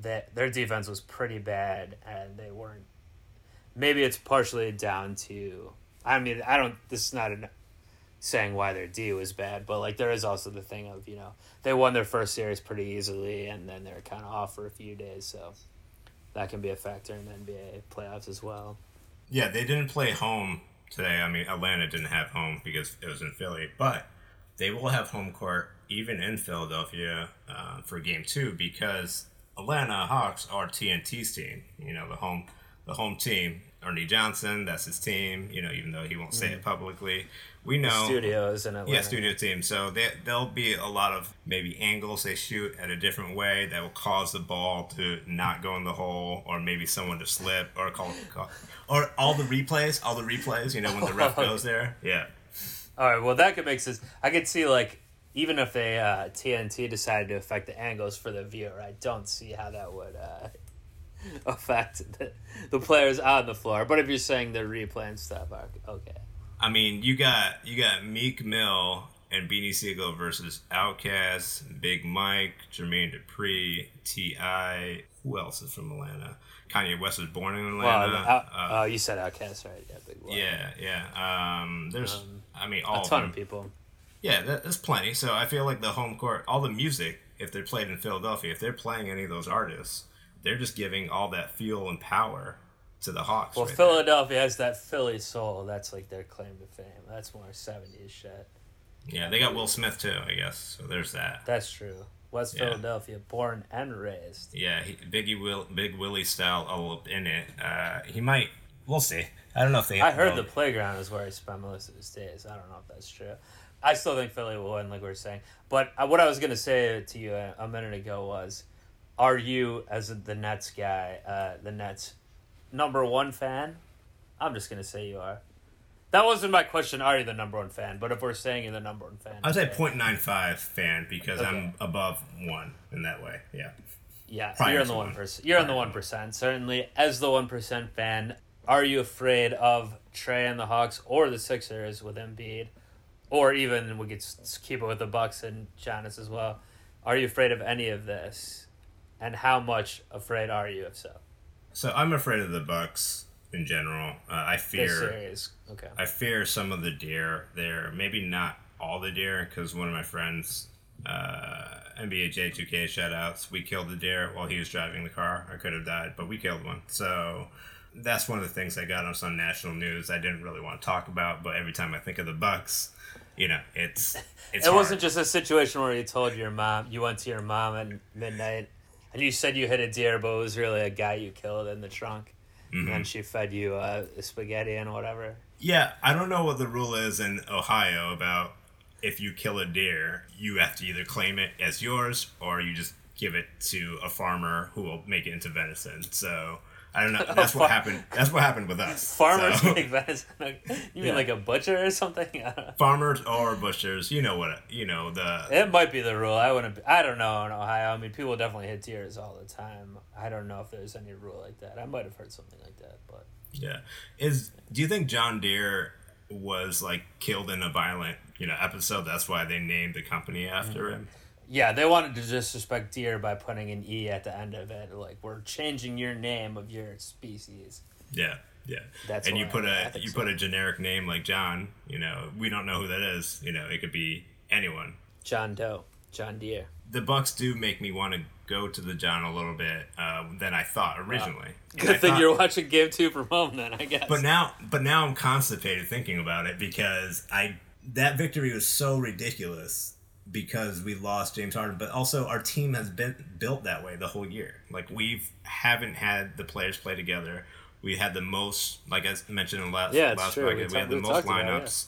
that their defense was pretty bad, and they weren't. Maybe it's partially down to. I mean, I don't. This is not a, saying why their D was bad, but like there is also the thing of you know they won their first series pretty easily, and then they're kind of off for a few days, so that can be a factor in the NBA playoffs as well. Yeah, they didn't play home today. I mean, Atlanta didn't have home because it was in Philly, but they will have home court even in Philadelphia uh, for Game Two because Atlanta Hawks are TNT's team. You know, the home the home team. Ernie Johnson, that's his team. You know, even though he won't say mm. it publicly, we know the studios in Atlanta. Yeah, studio team. So they, there'll be a lot of maybe angles they shoot at a different way that will cause the ball to not go in the hole, or maybe someone to slip, or call, call or all the replays, all the replays. You know, when the ref *laughs* goes there. Yeah. All right. Well, that could make sense. I could see like even if they uh, TNT decided to affect the angles for the viewer, I don't see how that would. Uh, *laughs* affect the, the players on the floor. But if you're saying they're replaying stuff, okay. I mean, you got you got Meek Mill and Beanie Sigel versus Outkast, Big Mike, Jermaine Dupri, T.I. Who else is from Atlanta? Kanye West was born in Atlanta. Well, uh, uh, oh, you said Outkast, right? Yeah, Big Boi. Yeah, yeah. Um, there's, um, I mean, all a ton of, of people. Yeah, there's plenty. So I feel like the home court, all the music, if they're played in Philadelphia, if they're playing any of those artists, they're just giving all that fuel and power to the Hawks. Well, right Philadelphia there. has that Philly soul. That's like their claim to fame. That's more '70s shit. Yeah, they got Will Smith too, I guess. So there's that. That's true. West yeah. Philadelphia, born and raised. Yeah, he, Biggie Will, Big Willie style all in it. Uh, he might. We'll see. I don't know if they. I heard the playground is where he spent most of his days. I don't know if that's true. I still think Philly will win, like we are saying. But uh, what I was gonna say to you a, a minute ago was, are you as the Nets guy, uh, the Nets number one fan? I'm just gonna say you are. That wasn't my question. Are you the number one fan? But if we're saying you're the number one fan, I'd say 0.95 fan because okay. I'm above one in that way. Yeah. Yeah, Prior you're in the one percent. You're in the one percent. Certainly, as the one percent fan, are you afraid of Trae and the Hawks or the Sixers with Embiid, or even we could keep it with the Bucks and Giannis as well? Are you afraid of any of this, and how much afraid are you if so? So I'm afraid of the Bucks in general. Uh, I fear. Okay. I fear some of the deer there. Maybe not all the deer, because one of my friends, uh, NBA J2K shoutouts, we killed the deer while he was driving the car. I could have died, but we killed one. So that's one of the things I got on national news. I didn't really want to talk about, but every time I think of the Bucks, you know, it's *laughs* it's. it hard. wasn't just a situation where you told your mom you went to your mom at midnight and you said you hit a deer, but it was really a guy you killed in the trunk. And Mm-hmm. then she fed you uh, spaghetti and whatever. Yeah, I don't know what the rule is in Ohio about if you kill a deer, you have to either claim it as yours or you just give it to a farmer who will make it into venison. So I don't know. *laughs* That's what happened. That's what happened with us. Farmers So, make venison. *laughs* You mean Yeah. like a butcher or something? *laughs* I don't know. farmers or butchers. You know what? You know the. It might be the rule. I wouldn't. Be, I don't know in Ohio. I mean, people definitely hit deers all the time. I don't know if there's any rule like that. I might have heard something like that, but Yeah. Is do you think John Deere was like killed in a violent you know episode? That's why they named the company after mm-hmm. him. Yeah, they wanted to disrespect deer by putting an e at the end of it. Like we're changing your name of your species. Yeah, yeah. That's and you put I a you so. put a generic name like John. You know, we don't know who that is. You know, it could be anyone. John Doe, John Deere. The Bucks do make me want to go to the John a little bit uh, than I thought originally. And I Good thing thought- you're watching Game Two from home, then I guess. But now, but now I'm constipated thinking about it because I that victory was so ridiculous because we lost James Harden, but also our team has been built that way the whole year. Like we've haven't had the players play together. We had the most, like I mentioned in the last Yeah, last true. We bracket, we, had the we most talked about yeah. lineups.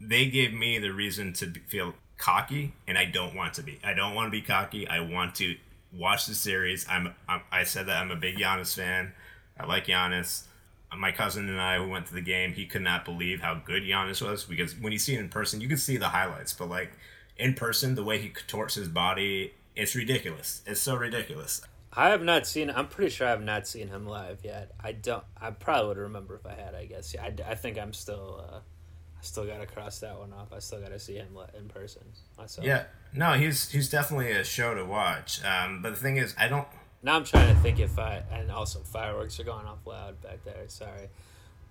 They gave me the reason to feel cocky, and I don't want to be. I don't want to be cocky. I want to watch the series. I'm, I'm I said that I'm a big Giannis fan. I like Giannis my cousin and I who went to the game, he could not believe how good Giannis was because when you see it in person, you can see the highlights, but like in person, the way he contorts his body, it's ridiculous. It's so ridiculous. I have not seen. I'm pretty sure I have not seen him live yet. I don't. I probably would remember if I had. I guess. Yeah. I, I think I'm still. Uh, I still got to cross that one off. I still got to see him in person myself. Yeah, no, he's he's definitely a show to watch. Um, but the thing is, I don't. Now I'm trying to think if I and also fireworks are going off loud back there. Sorry.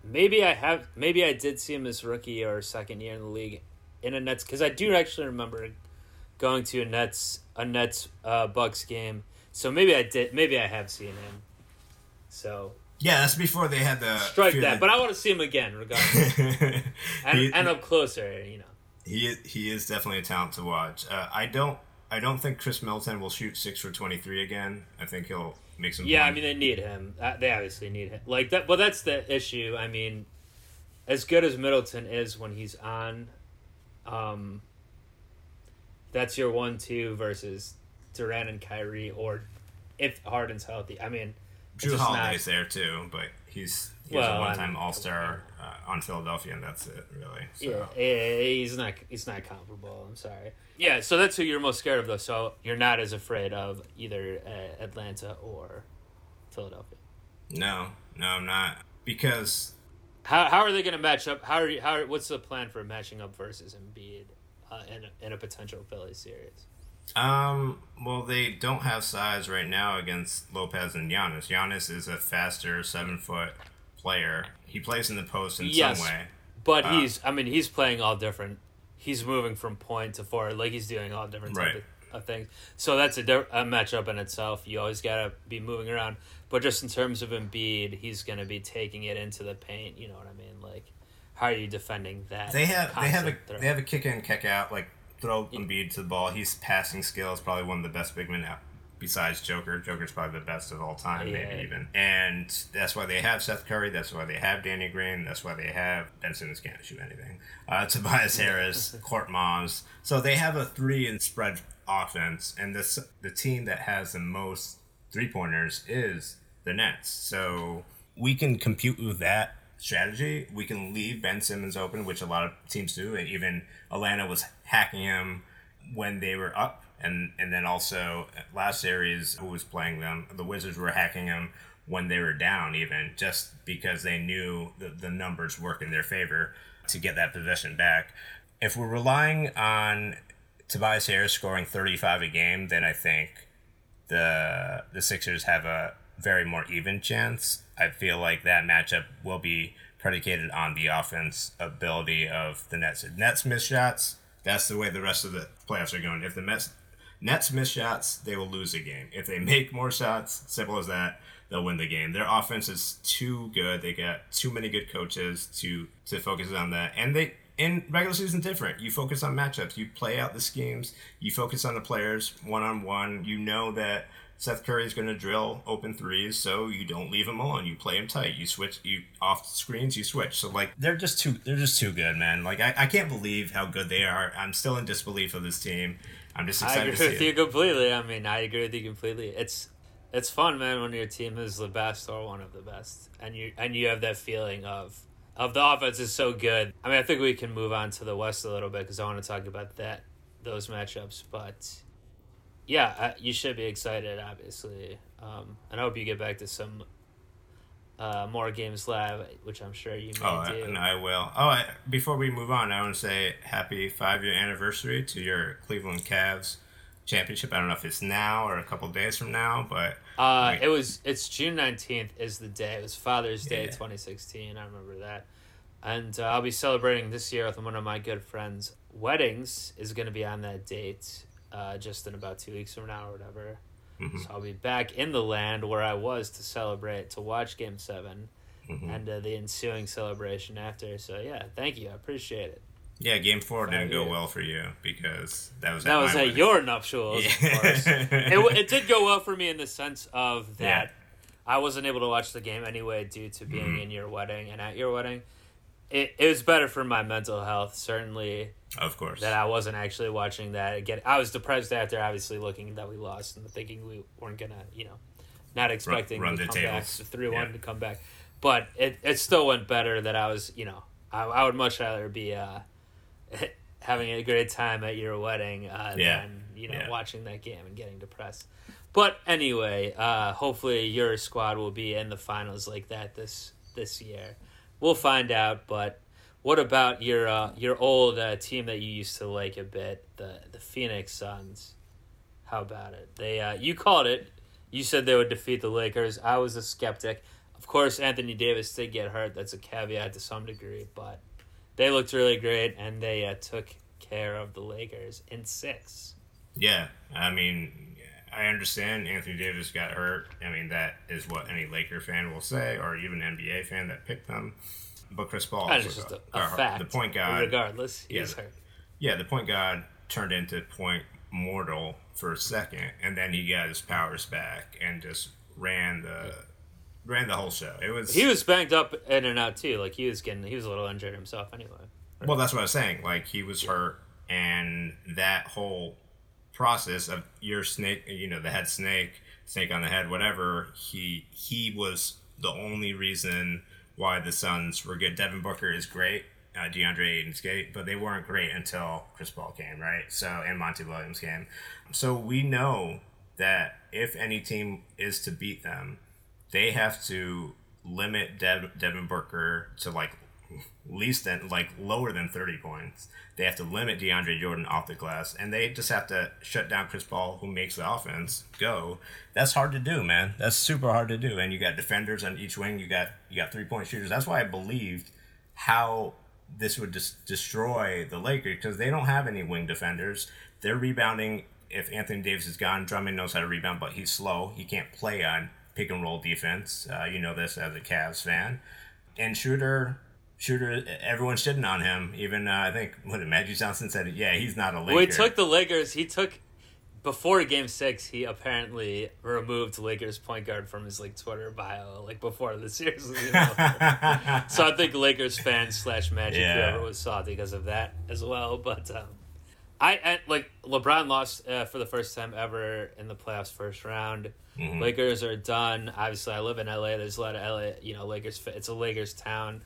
Maybe I have. Maybe I did see him as rookie or second year in the league in a Nets because I do actually remember going to a Nets a Nets uh, Bucks game. So maybe I did. Maybe I have seen him. So Yeah, that's before they had the strike that. But I want to see him again, regardless, *laughs* and, he, and up closer. You know. he is, he is definitely a talent to watch. Uh, I don't I don't think Khris Middleton will shoot six for twenty three again. I think he'll make some. Yeah, I mean they need him. Uh, They obviously need him. Like that. Well, that's the issue. I mean, as good as Middleton is when he's on, um, that's your one-two versus Durant and Kyrie, or if Harden's healthy. I mean, Jrue not- Holiday's there too, but he's he's Well, a I one time mean- All Star uh, on Philadelphia, and that's it really. So. Yeah, eh, he's not. He's not comparable. I'm sorry. Yeah, so that's who you're most scared of, though. So you're not as afraid of either uh, Atlanta or Philadelphia. No, no, I'm not because How, how are they going to match up? How are you, how what's the plan for matching up versus Embiid uh, in a, in a potential Philly series? um well they don't have size right now against Lopez and Giannis. Giannis is a faster seven foot player. He plays in the post in Yes. some way. But Uh, he's I mean he's playing all different. He's moving from point to forward, like he's doing all different type Right. of, of things. So that's a, a matchup in itself. You always gotta be moving around. But just in terms of Embiid, he's gonna be taking it into the paint. You know what I mean? Like, how are you defending that? They have they have a threat? they have a kick in kick out like throw Embiid to the ball. He's passing skill is probably one of the best big men out besides Joker. Joker's probably the best of all time, Yeah. maybe even. And that's why they have Seth Curry. That's why they have Danny Green. That's why they have Ben Simmons can't shoot anything. Uh, *laughs* Tobias Harris, *laughs* Korkmaz. So they have a three and spread offense, and this the team that has the most three pointers is the Nets. So we can compute with that strategy. We can leave Ben Simmons open, which a lot of teams do, and even Atlanta was hacking him when they were up, and and then also uh, last series who was playing them, the Wizards were hacking him when they were down, even just because they knew the, the numbers work in their favor to get that possession back. If we're relying on Tobias Harris scoring 35 a game, then I think the the Sixers have a very more even chance. I feel like that matchup will be predicated on the offense ability of the Nets. If Nets miss shots, that's the way the rest of the playoffs are going. If the Mets, Nets miss shots, they will lose a game. If they make more shots, simple as that, they'll win the game. Their offense is too good. They got too many good coaches to to focus on that, and they in regular season different. You focus on matchups. You play out the schemes. You focus on the players one on one. You know that Seth Curry is going to drill open threes, so you don't leave him alone. You play him tight. You switch. You off screens. You switch. So like they're just too they're just too good, man. Like I, I can't believe how good they are. I'm still in disbelief of this team. I'm just excited. I agree to see with it. you completely. I mean, I agree with you completely. It's it's fun, man, when your team is the best or one of the best, and you and you have that feeling of of the offense is so good. I mean, I think we can move on to the West a little bit because I want to talk about that those matchups. But yeah, you should be excited, obviously, um, and I hope you get back to some. Uh, more games live, which I'm sure you may Oh, do. and I will. Oh, I, before we move on, I want to say happy five year anniversary to your Cleveland Cavs championship. I don't know if it's now or a couple days from now, but Uh, it was it's June nineteenth is the day. It was Father's Day, Yeah. twenty sixteen. I remember that, and uh, I'll be celebrating this year with one of my good friends' weddings. Is going to be on that date, uh, just in about two weeks from now or whatever. Mhm. So I'll be back in the land where I was to celebrate to watch Game 7 Mhm. and uh, the ensuing celebration after. So yeah, thank you. I appreciate it. yeah, game four didn't go well for you because that was That at was at wedding. your nuptials, of course. *laughs* it, it did go well for me in the sense of that Yeah. I wasn't able to watch the game anyway due to being Mhm. in your wedding and at your wedding. It, it was better for my mental health, certainly, Of course. that I wasn't actually watching that. Again, I was depressed after, obviously, looking that we lost and thinking we weren't going to, you know, not expecting run the the comeback, tables. the 3 1 Yeah. to come back. But it, it still went better that I was, you know, I, I would much rather be uh, *laughs* having a great time at your wedding uh, Yeah. than, you know, Yeah. watching that game and getting depressed. But anyway, uh, hopefully your squad will be in the finals like that this this year. We'll find out. But what about your uh, your old uh, team that you used to like a bit, the the Phoenix Suns? How about it? They uh, you called it. You said they would defeat the Lakers. I was a skeptic. Of course, Anthony Davis did get hurt. That's a caveat to some degree, but they looked really great and they uh, took care of the Lakers in six. Yeah, I mean, I understand Anthony Davis got hurt. I mean, that is what any Laker fan will say, or even NBA fan that picked them. But Chris Paul, That's just a, a fact. the point guard, Regardless, Yeah, he's the- hurt. yeah, the point guard turned into point mortal for a second, and then he got his powers back and just ran the ran the whole show. It was He was banged up in and out too. Like he was getting, he was a little injured himself anyway. Well, that's what I was saying. Like he was hurt, and that whole process of your snake, you know, the head snake, snake on the head, whatever. He he was the only reason why the Suns were good. Devin Booker is great. Uh, DeAndre Ayton's great, but they weren't great until Chris Paul came, right? So and Monty Williams came. So we know that if any team is to beat them, they have to limit Dev- Devin Booker to like least than like lower than 30 points. They have to limit DeAndre Jordan off the glass and they just have to shut down Chris Paul who makes the offense go. That's hard to do, man. That's super hard to do. And you got defenders on each wing, you got you got three-point shooters. That's why I believed how this would just destroy the Lakers because they don't have any wing defenders. They're rebounding if Anthony Davis is gone, Drummond knows how to rebound, but he's slow. He can't play on pick and roll defense. Uh, you know this as a Cavs fan. And Shooter, Schröder, everyone's shitting on him. Even uh, I think what Magic Johnson said, yeah, he's not a Laker. Well, he took the Lakers. He took before Game Six. He apparently removed Lakers point guard from his like Twitter bio, like before the series. even over. so I think Lakers fans slash Magic Yeah. whoever was salty because of that as well. But um, I, I like LeBron lost uh, for the first time ever in the playoffs first round. Mhm. Lakers are done. Obviously, I live in LA. There's a lot of LA, you know, Lakers. It's a Lakers town.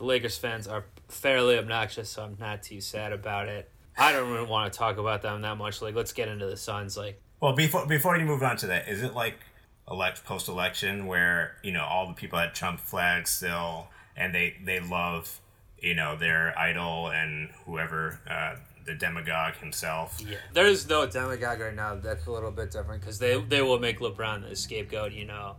The Lakers fans are fairly obnoxious, so I'm not too sad about it. I don't really want to talk about them that much. Like, let's get into the Suns. Like, Well, before before you move on to that, is it like elect post election where you know all the people had Trump flags still, and they they love you know their idol and whoever uh, the demagogue himself. yeah, there's no demagogue right now. That's a little bit different because they they will make LeBron the scapegoat, you know,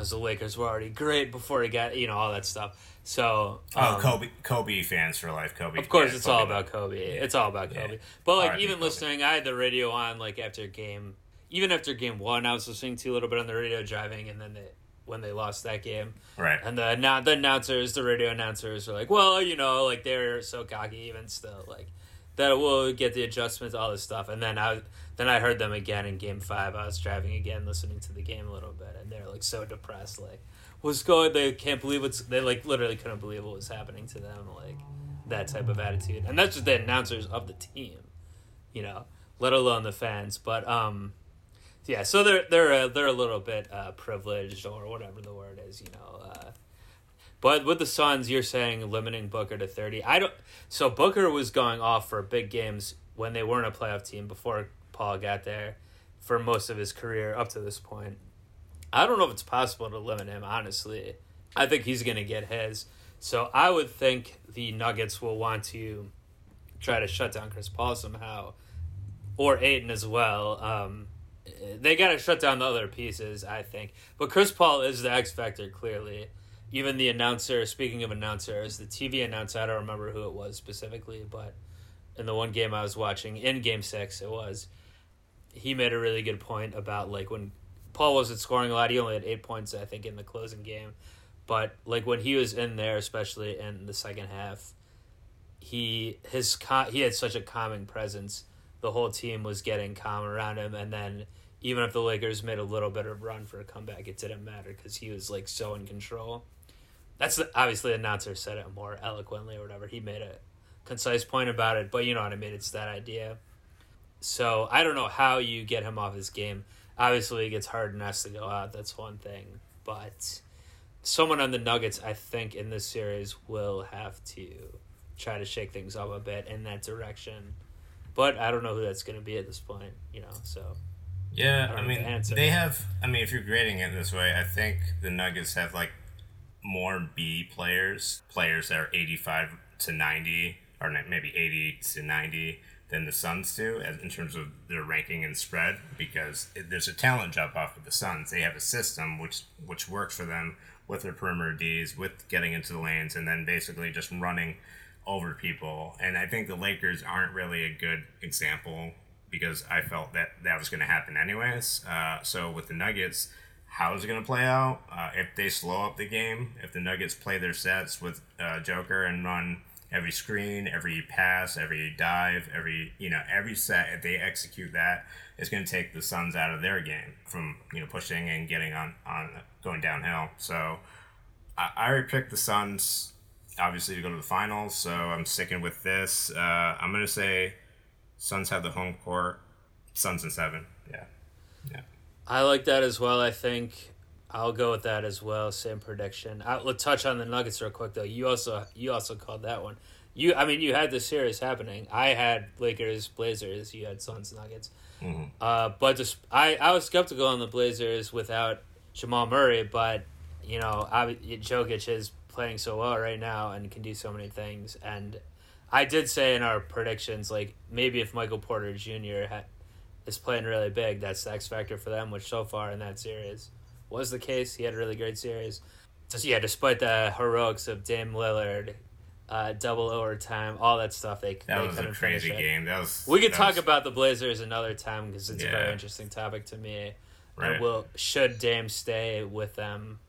because the Lakers were already great before he got you know all that stuff. So oh, um, Kobe, Kobe fans for life. Kobe. Of course, yeah, it's Kobe all about Kobe. Yeah. It's all about Kobe. Yeah. But like even listening, I had the radio on like after game, even after game one, I was listening to a little bit on the radio driving, and then they, when they lost that game, right? And the now the announcers, the radio announcers, are like, well, you know, like they're so cocky even still, like that we'll get the adjustments, all this stuff, and then I then I heard them again in game five. I was driving again, listening to the game a little bit, and they're like so depressed, like what's going. They can't believe what's. They like literally couldn't believe what was happening to them, like that type of attitude, and that's just the announcers of the team, you know, let alone the fans. But um, yeah, so they're they're uh, they're a little bit uh, privileged or whatever the word is, you know. Uh, but with the Suns, you're saying limiting Booker to thirty. I don't. So Booker was going off for big games when they weren't a playoff team before Paul got there for most of his career up to this point. I don't know if it's possible to limit him, honestly. I think he's going to get his. So I would think the Nuggets will want to try to shut down Chris Paul somehow, or Ayton as well. Um, they got to shut down the other pieces, I think. But Chris Paul is the X factor, clearly. Even the announcer, speaking of announcers, the TV announcer, I don't remember who it was specifically, but in the one game I was watching, in game six, it was he made a really good point about like when Paul wasn't scoring a lot. He only had eight points, I think, in the closing game. But like when he was in there, especially in the second half, he his he had such a calming presence. The whole team was getting calm around him, and then even if the Lakers made a little bit of run for a comeback, it didn't matter because he was like so in control. That's the, obviously the announcer said it more eloquently or whatever. He made a concise point about it, but you know what I mean. It's that idea. So I don't know how you get him off his game. Obviously, it gets hard and has to go out. That's one thing. But someone on the Nuggets, I think, in this series will have to try to shake things up a bit in that direction. But I don't know who that's going to be at this point, you know, so. Yeah, I, I mean, the they have. I mean, if you're grading it this way, I think the Nuggets have like more B players, players that are 85 to 90, or maybe 80 to 90 than the Suns do as, in terms of their ranking and spread because it, there's a talent drop off with the Suns. They have a system which which works for them with their perimeter Ds, with getting into the lanes, and then basically just running over people. And I think the Lakers aren't really a good example because I felt that that was going to happen anyways. Uh, so with the Nuggets, how is it going to play out? Uh, if they slow up the game, if the Nuggets play their sets with uh, Joker and run every screen, every pass, every dive, every you know every set. If they execute that, it's going to take the Suns out of their game from you know pushing and getting on on going downhill. So I, I picked the Suns obviously to go to the finals. So I'm sticking with this. Uh, I'm going to say Suns have the home court. Suns in seven. Yeah, yeah. I like that as well. I think I'll go with that as well. Same prediction. I, let's touch on the Nuggets real quick though. You also you also called that one. You I mean you had the series happening. I had Lakers Blazers. You had Suns Nuggets. Mm-hmm. Uh, but just I I was skeptical on the Blazers without Jamal Murray, but you know I, Jokic is playing so well right now and can do so many things. And I did say in our predictions like maybe if Michael Porter Jr. Ha- is playing really big, that's the X factor for them. Which so far in that series was the case. He had a really great series. Just yeah, despite the heroics of Dame Lillard, uh, double overtime, all that stuff, they that they was a crazy game. That was. We could talk was... about the Blazers another time because it's yeah. a very interesting topic to me. Right. And will should Dame stay with them,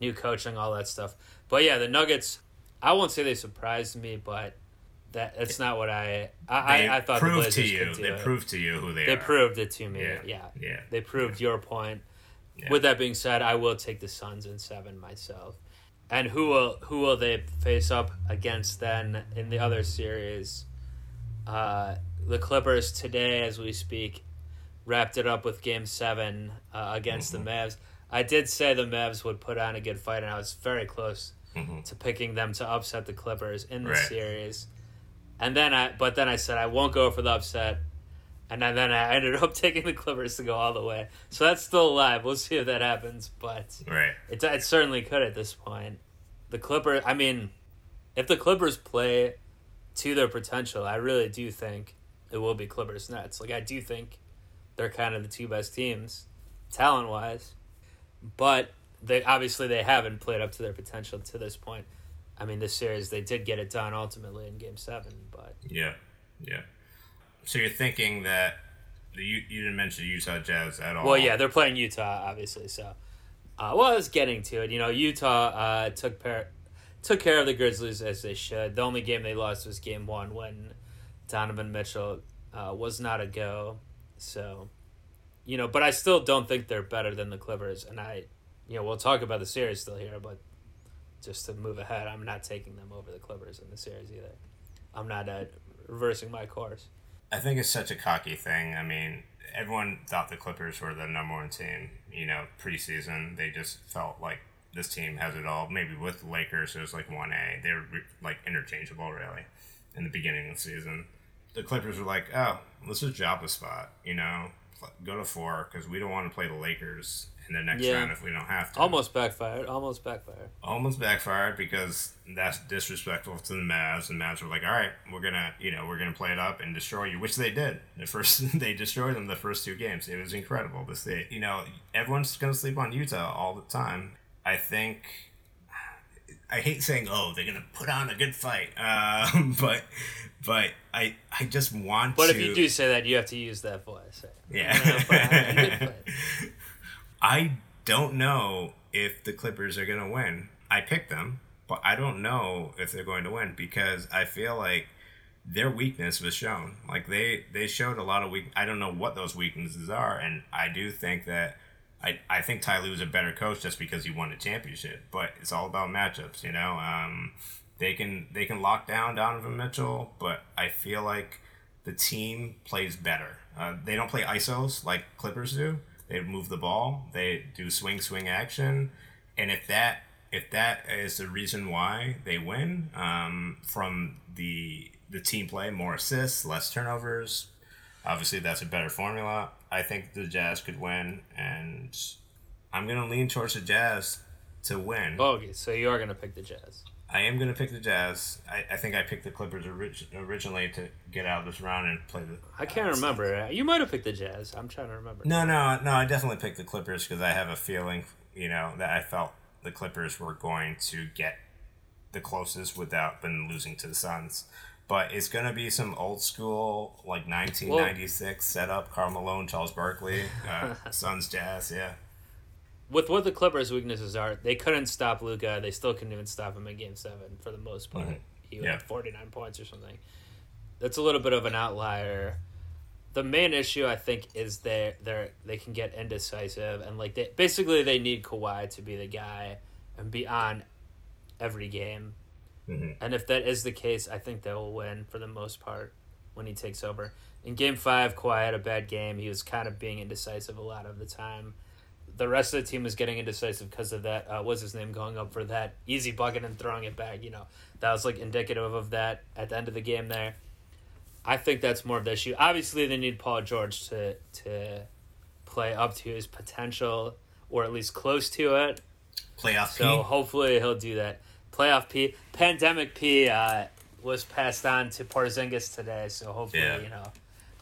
new coaching, all that stuff. But yeah, the Nuggets. I won't say they surprised me, but that it's not what I I, I, I thought the Blazers to you. could do they it. proved to you who they, they are. They proved it to me. Yeah, yeah. yeah. They proved yeah. your point. Yeah. With that being said, I will take the Suns in seven myself. And who will who will they face up against then in the other series? Uh, the Clippers today, as we speak, wrapped it up with Game Seven uh, against mm-hmm. the Mavs. I did say the Mavs would put on a good fight, and I was very close mm-hmm. to picking them to upset the Clippers in the right. series. And then I, but then I said I won't go for the upset and then I ended up *laughs* taking the Clippers to go all the way. So that's still alive. We'll see if that happens, but right. it, it certainly could at this point. The Clippers, I mean, if the Clippers play to their potential, I really do think it will be Clippers Nets. Like I do think they're kind of the two best teams, talent wise. But they obviously they haven't played up to their potential to this point. I mean, this series they did get it done ultimately in Game Seven, but yeah, yeah. So you're thinking that you, you didn't mention Utah Jazz at all? Well, yeah, they're playing Utah, obviously. So, uh, well, I was getting to it. You know, Utah uh, took par- took care of the Grizzlies as they should. The only game they lost was Game One when Donovan Mitchell uh, was not a go. So, you know, but I still don't think they're better than the Clippers. And I, you know, we'll talk about the series still here, but just to move ahead, I'm not taking them over the Clippers in the series either. I'm not uh, reversing my course. I think it's such a cocky thing. I mean, everyone thought the Clippers were the number one team. You know, preseason they just felt like this team has it all. Maybe with the Lakers, it was like one A. They were like interchangeable, really, in the beginning of the season. The Clippers were like, oh, this is just drop a spot. You know, go to four because we don't want to play the Lakers in the next yeah. round if we don't have to. Almost backfired. Almost backfired. Almost backfired because that's disrespectful to the Mavs. And Mavs were like, "All right, we're gonna, you know, we're gonna play it up and destroy you," which they did. The first *laughs* they destroyed them the first two games. It was incredible to see. You know, everyone's gonna sleep on Utah all the time. I think. I hate saying, "Oh, they're gonna put on a good fight," uh, *laughs* but but I I just want. But to... if you do say that, you have to use that voice. Yeah. *laughs* I don't know if the Clippers are going to win. I picked them, but I don't know if they're going to win because I feel like their weakness was shown. Like they they showed a lot of weak. I don't know what those weaknesses are, and I do think that I I think Ty Lue is a better coach just because he won a championship. But it's all about matchups, you know. Um, they can they can lock down Donovan Mitchell, but I feel like the team plays better. Uh, they don't play isos like Clippers do. They move the ball. They do swing swing action, and if that if that is the reason why they win um, from the the team play, more assists, less turnovers. Obviously, that's a better formula. I think the Jazz could win, and I'm gonna lean towards the Jazz to win. Oh, okay, so you are gonna pick the Jazz. I am going to pick the Jazz. I, I think I picked the Clippers orig- originally to get out of this round and play the. I can't uh, remember. You might have picked the Jazz. I'm trying to remember. No, no, no. I definitely picked the Clippers because I have a feeling, you know, that I felt the Clippers were going to get the closest without been losing to the Suns. But it's going to be some old school, like 1996 well, setup. Karl Malone, Charles Barkley, uh, *laughs* Suns Jazz, yeah with what the Clippers' weaknesses are, they couldn't stop Luka. They still couldn't even stop him in Game Seven for the most part. Mm-hmm. He yeah. had forty nine points or something. That's a little bit of an outlier. The main issue I think is they they they can get indecisive and like they basically they need Kawhi to be the guy and be on every game. Mm-hmm. And if that is the case, I think they will win for the most part when he takes over. In Game Five, Kawhi had a bad game. He was kind of being indecisive a lot of the time the rest of the team was getting indecisive because of that. Uh, what's his name going up for that easy bucket and throwing it back? You know, that was like indicative of that at the end of the game there. I think that's more of the issue. Obviously, they need Paul George to to play up to his potential or at least close to it. Playoff P so P. hopefully he'll do that. Playoff P. Pandemic P uh, was passed on to Porzingis today, so hopefully yeah. you know,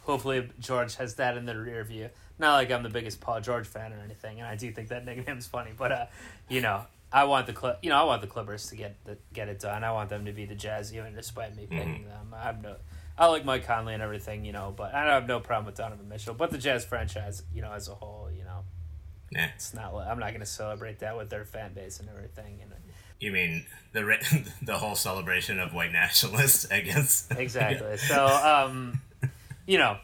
hopefully George has that in the rear view not like I'm the biggest Paul George fan or anything, and I do think that *laughs* nickname's funny, but uh, you know, I want the Cl- you know I want the Clippers to get the, get it done. I want them to be the Jazz, even despite me picking mm-hmm. them. I have no, I like Mike Conley and everything, you know, but I don't have no problem with Donovan Mitchell. But the Jazz franchise, you know, as a whole, you know, yeah. it's not. I'm not going to celebrate that with their fan base and everything. And you mean the *laughs* the whole celebration of white nationalists against exactly? *laughs* So, um, you know,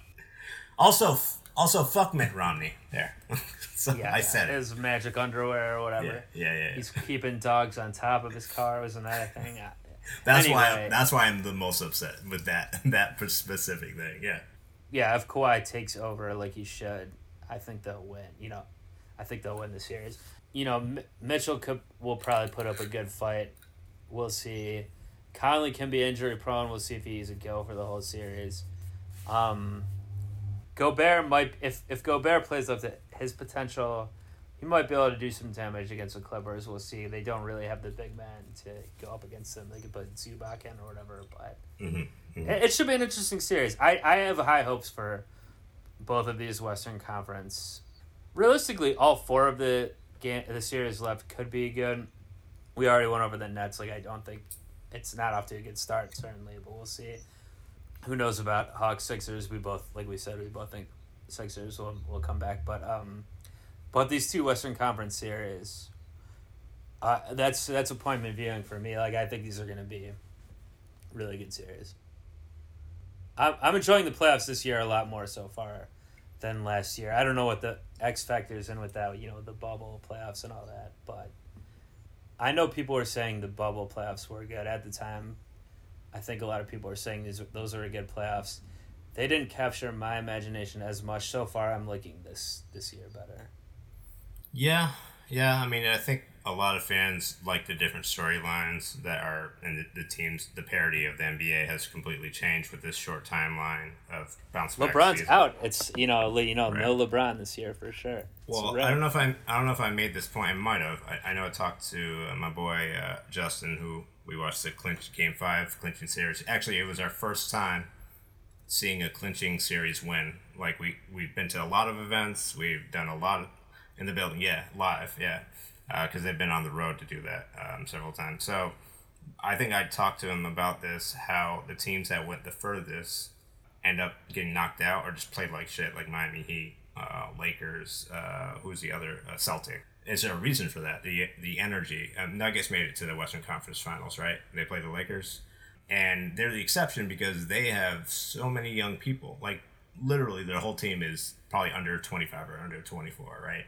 also also, fuck Mitt Romney. There, *laughs* so yeah, I said it. His magic underwear or whatever. Yeah, yeah, yeah, yeah. He's keeping dogs on top of his car. Wasn't that a thing? That's anyway, why. That's why I'm the most upset with that *laughs* that specific thing. Yeah. Yeah, if Kawhi takes over like he should, I think they'll win. You know, I think they'll win the series. You know, M- Mitchell could, will probably put up a good fight. We'll see. Conley can be injury prone. We'll see if he's a go for the whole series. Um, Gobert might if if Gobert plays up to his potential, he might be able to do some damage against the Clippers. We'll see. They don't really have the big man to go up against them. They could put Zubac in or whatever, but mm-hmm, mm-hmm. It, it should be an interesting series. I I have high hopes for both of these Western Conference. Realistically, all four of the game, the series left could be good. We already went over the Nets. Like I don't think it's not off to a good start certainly, but we'll see. Who knows about Hawks Sixers? We both like we said we both think Sixers will will come back, but um, but these two Western Conference series, uh, that's that's appointment viewing for me. Like I think these are going to be really good series. I'm I'm enjoying the playoffs this year a lot more so far than last year. I don't know what the X factors in with that, you know, the bubble playoffs and all that, but I know people were saying the bubble playoffs were good at the time. I think a lot of people are saying these those are good playoffs. They didn't capture my imagination as much so far. I'm liking this this year better. Yeah, yeah. I mean, I think a lot of fans like the different storylines that are and the, the, teams. The parody of the NBA has completely changed with this short timeline of bounce. LeBron's season. out. It's you know you know right. no LeBron this year for sure. It's well, I don't know if I I don't know if I made this point. I might have. I, I know I talked to uh, my boy uh, Justin, who we watched the clinch game five clinching series. Actually, it was our first time seeing a clinching series win. Like we we've been to a lot of events. We've done a lot of, in the building. Yeah, live. Yeah because uh, they've been on the road to do that um, several times. So I think I talked to him about this how the teams that went the furthest end up getting knocked out or just played like shit, like Miami Heat, uh, Lakers, uh, who's the other uh, Celtic. Is there a reason for that? The the energy. Um, Nuggets made it to the Western Conference Finals, right? They play the Lakers, and they're the exception because they have so many young people. Like literally, their whole team is probably under twenty five or under twenty four, right?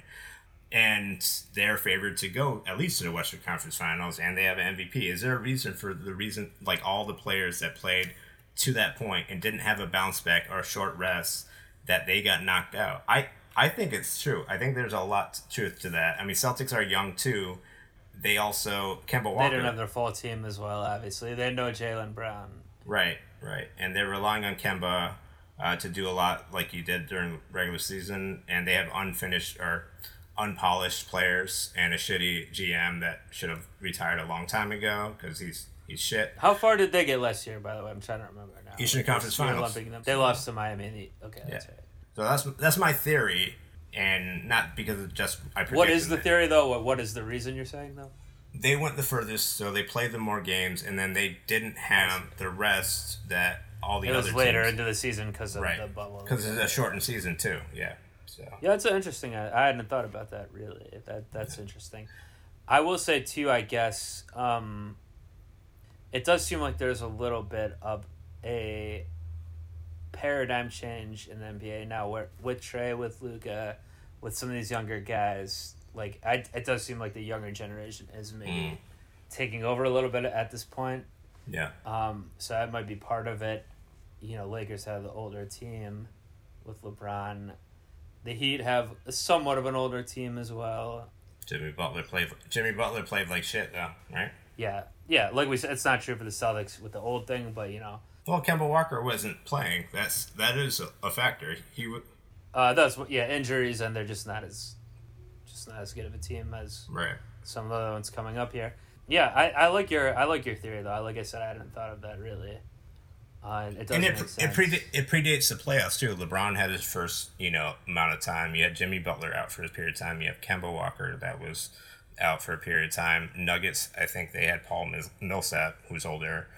and they're favored to go at least to the Western Conference Finals, and they have an MVP. Is there a reason for the reason, like all the players that played to that point and didn't have a bounce back or a short rest, that they got knocked out? I I think it's true. I think there's a lot of truth to that. I mean, Celtics are young too. They also Kemba Walker. They don't have their full team as well. Obviously, they know Jaylen Brown. Right, right, and they're relying on Kemba uh, to do a lot like you did during regular season, and they have unfinished or unpolished players and a shitty GM that should have retired a long time ago because he's he's shit. How far did they get last year? By the way, I'm trying to remember now. Eastern Conference Finals. Them. They lost to Miami. Okay, yeah. that's right. So that's that's my theory, and not because of just I. What is the theory though? What what is the reason you're saying though? They went the furthest, so they played the more games, and then they didn't have the rest that all the it other. It was later teams. into the season because of right. the bubble. Because it's a shortened season too. Yeah. So yeah, that's interesting. I, I hadn't thought about that really. That that's yeah. interesting. I will say too. I guess um, it does seem like there's a little bit of a paradigm change in the NBA now, where with Trae, with Luka, with some of these younger guys. Like I, it does seem like the younger generation is maybe mm. taking over a little bit at this point. Yeah. Um. So that might be part of it. You know, Lakers have the older team with LeBron the Heat have somewhat of an older team as well. Jimmy Butler played. Jimmy Butler played like shit though, right? Yeah, yeah. Like we said, it's not true for the Celtics with the old thing, but you know. Well, Kemba Walker wasn't playing. That's that is a, factor. He would. Uh, that's yeah, injuries, and they're just not as, just not as good of a team as right. Some of the other ones coming up here. Yeah, I, I like your I like your theory though. Like I said, I hadn't thought of that really. Uh, it and it, it, preda- it predates the playoffs too. LeBron had his first you know amount of time. You had Jimmy Butler out for a period of time. You have Kemba Walker that was out for a period of time. Nuggets, I think they had Paul Millsap, who's older.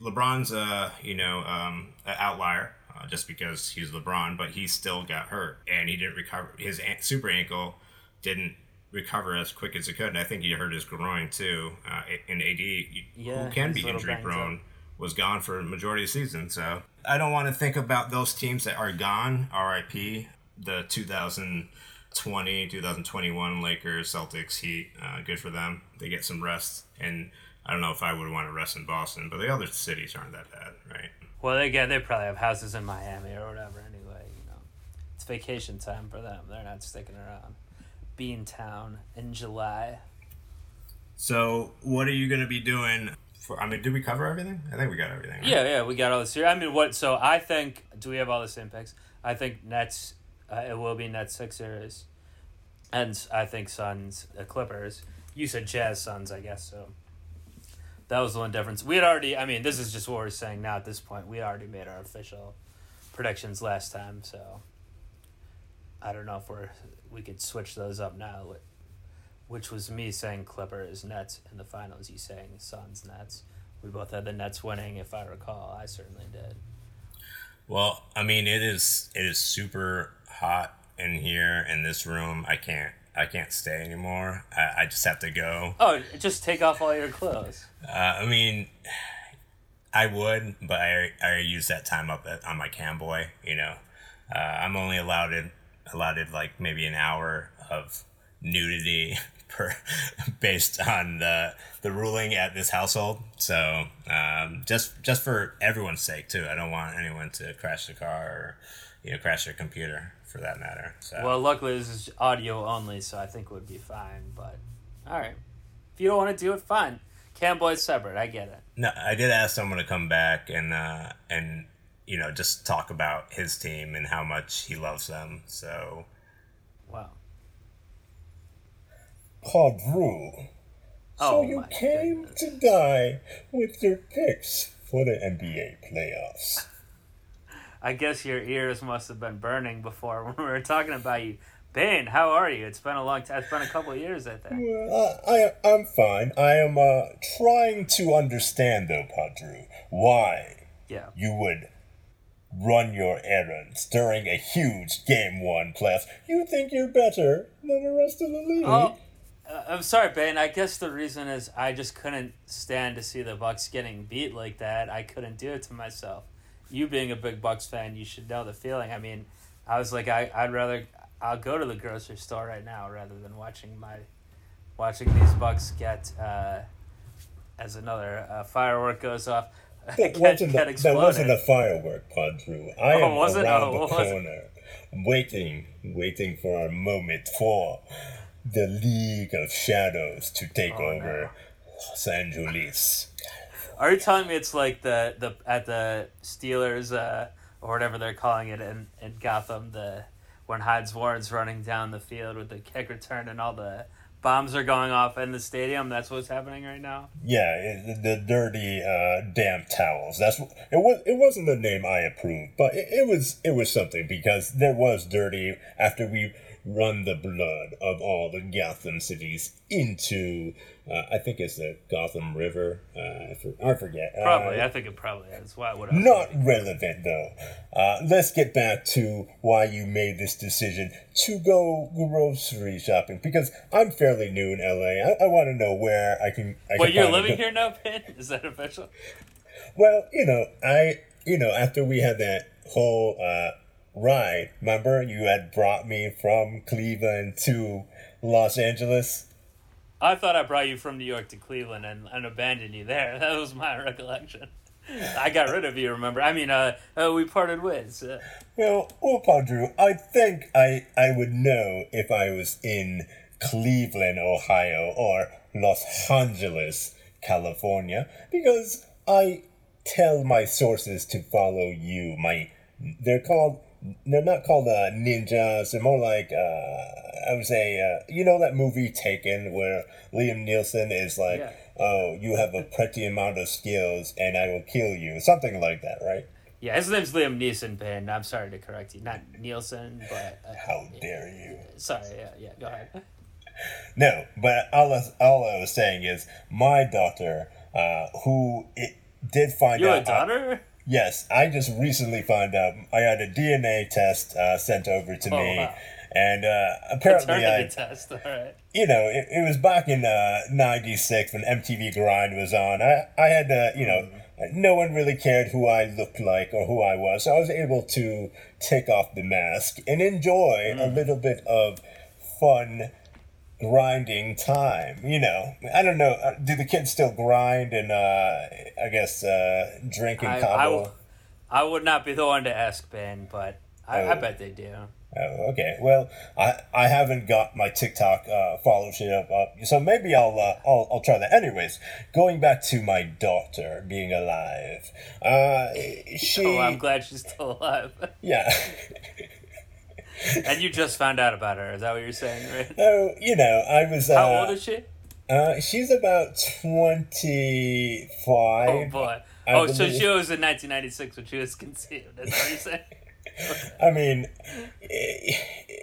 LeBron's a you know um, an outlier uh, just because he's LeBron, but he still got hurt and he didn't recover. His super ankle didn't recover as quick as it could, and I think he hurt his groin too. Uh, in AD, yeah, who can be injury prone. Up was gone for a majority of the season. So I don't want to think about those teams that are gone. RIP the 2020, 2021 Lakers, Celtics, Heat. Uh, good for them. They get some rest. And I don't know if I would want to rest in Boston, but the other cities aren't that bad, right? Well, they get they probably have houses in Miami or whatever. Anyway, you know, it's vacation time for them. They're not sticking around. Beantown in town in July. So, what are you going to be doing for, I mean, did we cover everything? I think we got everything. Right? Yeah, yeah, we got all this here. I mean, what? So I think. Do we have all the same picks? I think Nets. Uh, it will be Nets Sixers, and I think Suns uh, Clippers. You said Jazz Suns, I guess so. That was the one difference. We had already. I mean, this is just what we're saying now. At this point, we already made our official predictions last time, so I don't know if we're we could switch those up now. which was me saying Clippers Nets in the finals. You saying Suns Nets. We both had the Nets winning, if I recall. I certainly did. Well, I mean, it is it is super hot in here in this room. I can't I can't stay anymore. I, I just have to go. Oh, just take off all your clothes. Uh, I mean, I would, but I I use that time up at, on my camboy. You know, uh, I'm only allowed in, allowed in like maybe an hour of nudity *laughs* per based on the the ruling at this household. So um, just just for everyone's sake too, I don't want anyone to crash the car or you know crash their computer for that matter. So Well, luckily this is audio only, so I think it would be fine. But all right, if you don't want to do it, fine. Camboy's separate. I get it. no, I did ask someone to come back and uh, and you know just talk about his team and how much he loves them. So Wow. PodDrew. Oh, So you came goodness. to die with your picks for the NBA playoffs. I guess your ears must have been burning before *laughs* when we were talking about you. Bane, how are you? It's been a long time. It's been a couple of years, I think. Well, I, I, I'm fine. I am uh, trying to understand, though, Padre, why Yeah. you would run your errands during a huge Game 1 playoffs. You think you're better than the rest of the league. Oh, uh, I'm sorry, Bane. I guess the reason is I just couldn't stand to see the Bucks getting beat like that. I couldn't do it to myself. You being a big Bucks fan, you should know the feeling. I mean, I was like, I, I'd rather I'll go to the grocery store right now rather than watching my watching these Bucks get uh, as another uh, firework goes off. *laughs* That get, wasn't, get a, that wasn't a firework, PodDrew. I Oh, am around Oh, the what was it? corner, waiting, waiting for a moment for the League of Shadows to take Oh, over Los Angeles. Are you telling me it's like the the at the Steelers uh, or whatever they're calling it in, in Gotham the when Hines Ward's running down the field with the kick return and all the bombs are going off in the stadium? That's what's happening right now. Yeah, it, the dirty, uh, damp towels. That's it was. It wasn't the name I approved, but it, it was. It was something because there was dirty after we run the blood of all the Gotham cities into. Uh, I think it's the Gotham River. Uh, I, for, I forget. Uh, Probably, I think it probably is. Why would I? Not relevant though. Uh, let's get back to why you made this decision to go grocery shopping because I'm fairly new in LA. I, I want to know where I can. I Well, can you're living here now, Pin? *laughs* Is that official? Well, you know, I you know after we had that whole uh, ride, remember you had brought me from Cleveland to Los Angeles. I thought I brought you from New York to Cleveland and, and abandoned you there. *laughs* That was my recollection. I got rid of you. Remember? I mean, uh, uh we parted ways. Uh, Well, well, Drew, I think I I would know if I was in Cleveland, Ohio, or Los Angeles, California, because I tell my sources to follow you. My they're called they're not called uh, ninjas. They're more like uh, I would say uh, you know that movie Taken where Liam Nielsen is like, Yeah. oh, you have a pretty amount of skills and I will kill you, something like that, right? Yeah, his name's Liam Neeson, Ben. I'm sorry to correct you. Not Nielsen, but. Uh, How dare you? sorry, yeah, yeah, go ahead. *laughs* No, but all I, all I was saying is my daughter, uh, who it did find You out. a daughter? Yes, I just recently found out. I had a DNA test uh, sent over to Oh, me, wow. and uh, apparently I, test, alright. you know, it, it was back in '96 when MTV Grind was on. I I had to, you know. No one really cared who I looked like or who I was, so I was able to take off the mask and enjoy a little bit of fun grinding time. You know, I don't know. uh, Do the kids still grind and uh, I guess uh, drink and I, I, w- I would not be the one to ask Ben, but I, I Oh. bet they do. Oh, okay. Well, I I haven't got my TikTok uh, followership up, so maybe I'll uh, I'll I'll try that. Anyways, going back to my daughter being alive. Uh, *laughs* she Oh, I'm glad she's still alive. *laughs* yeah. *laughs* *laughs* and you just found out about her. Is that what you're saying, right? Oh, you know, I was. Uh, How old is she? Uh, she's about twenty five. Oh, boy. I Oh, so she was in 1996 when she was conceived. Is that what you're saying? *laughs* I mean, eh,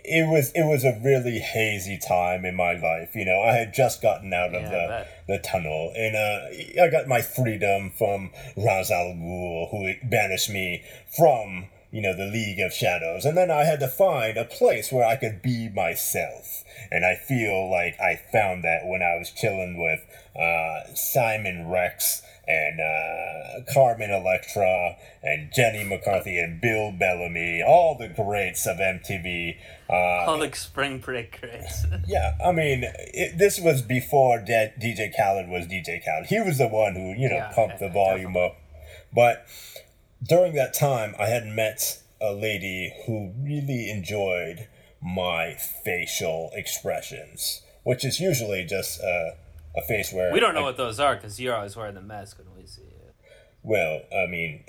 it was it was a really hazy time in my life. You know, I had just gotten out Yeah, of the the tunnel, and uh, I got my freedom from Ra's al Ghul, who banished me from you know the League of Shadows, and then I had to find a place where I could be myself. And I feel like I found that when I was chilling with uh, Simon Rex and uh, Carmen Electra and Jenny McCarthy and Bill Bellamy, all the greats of MTV. Uh, All the spring break greats. *laughs* yeah, I mean, it, this was before De- DJ Khaled was DJ Khaled. He was the one who, you know, Yeah, pumped the volume up. But during that time, I had met a lady who really enjoyed my facial expressions, which is usually just uh, a face where we don't know I- what those are because you're always wearing the mask when we see you. Well, I mean,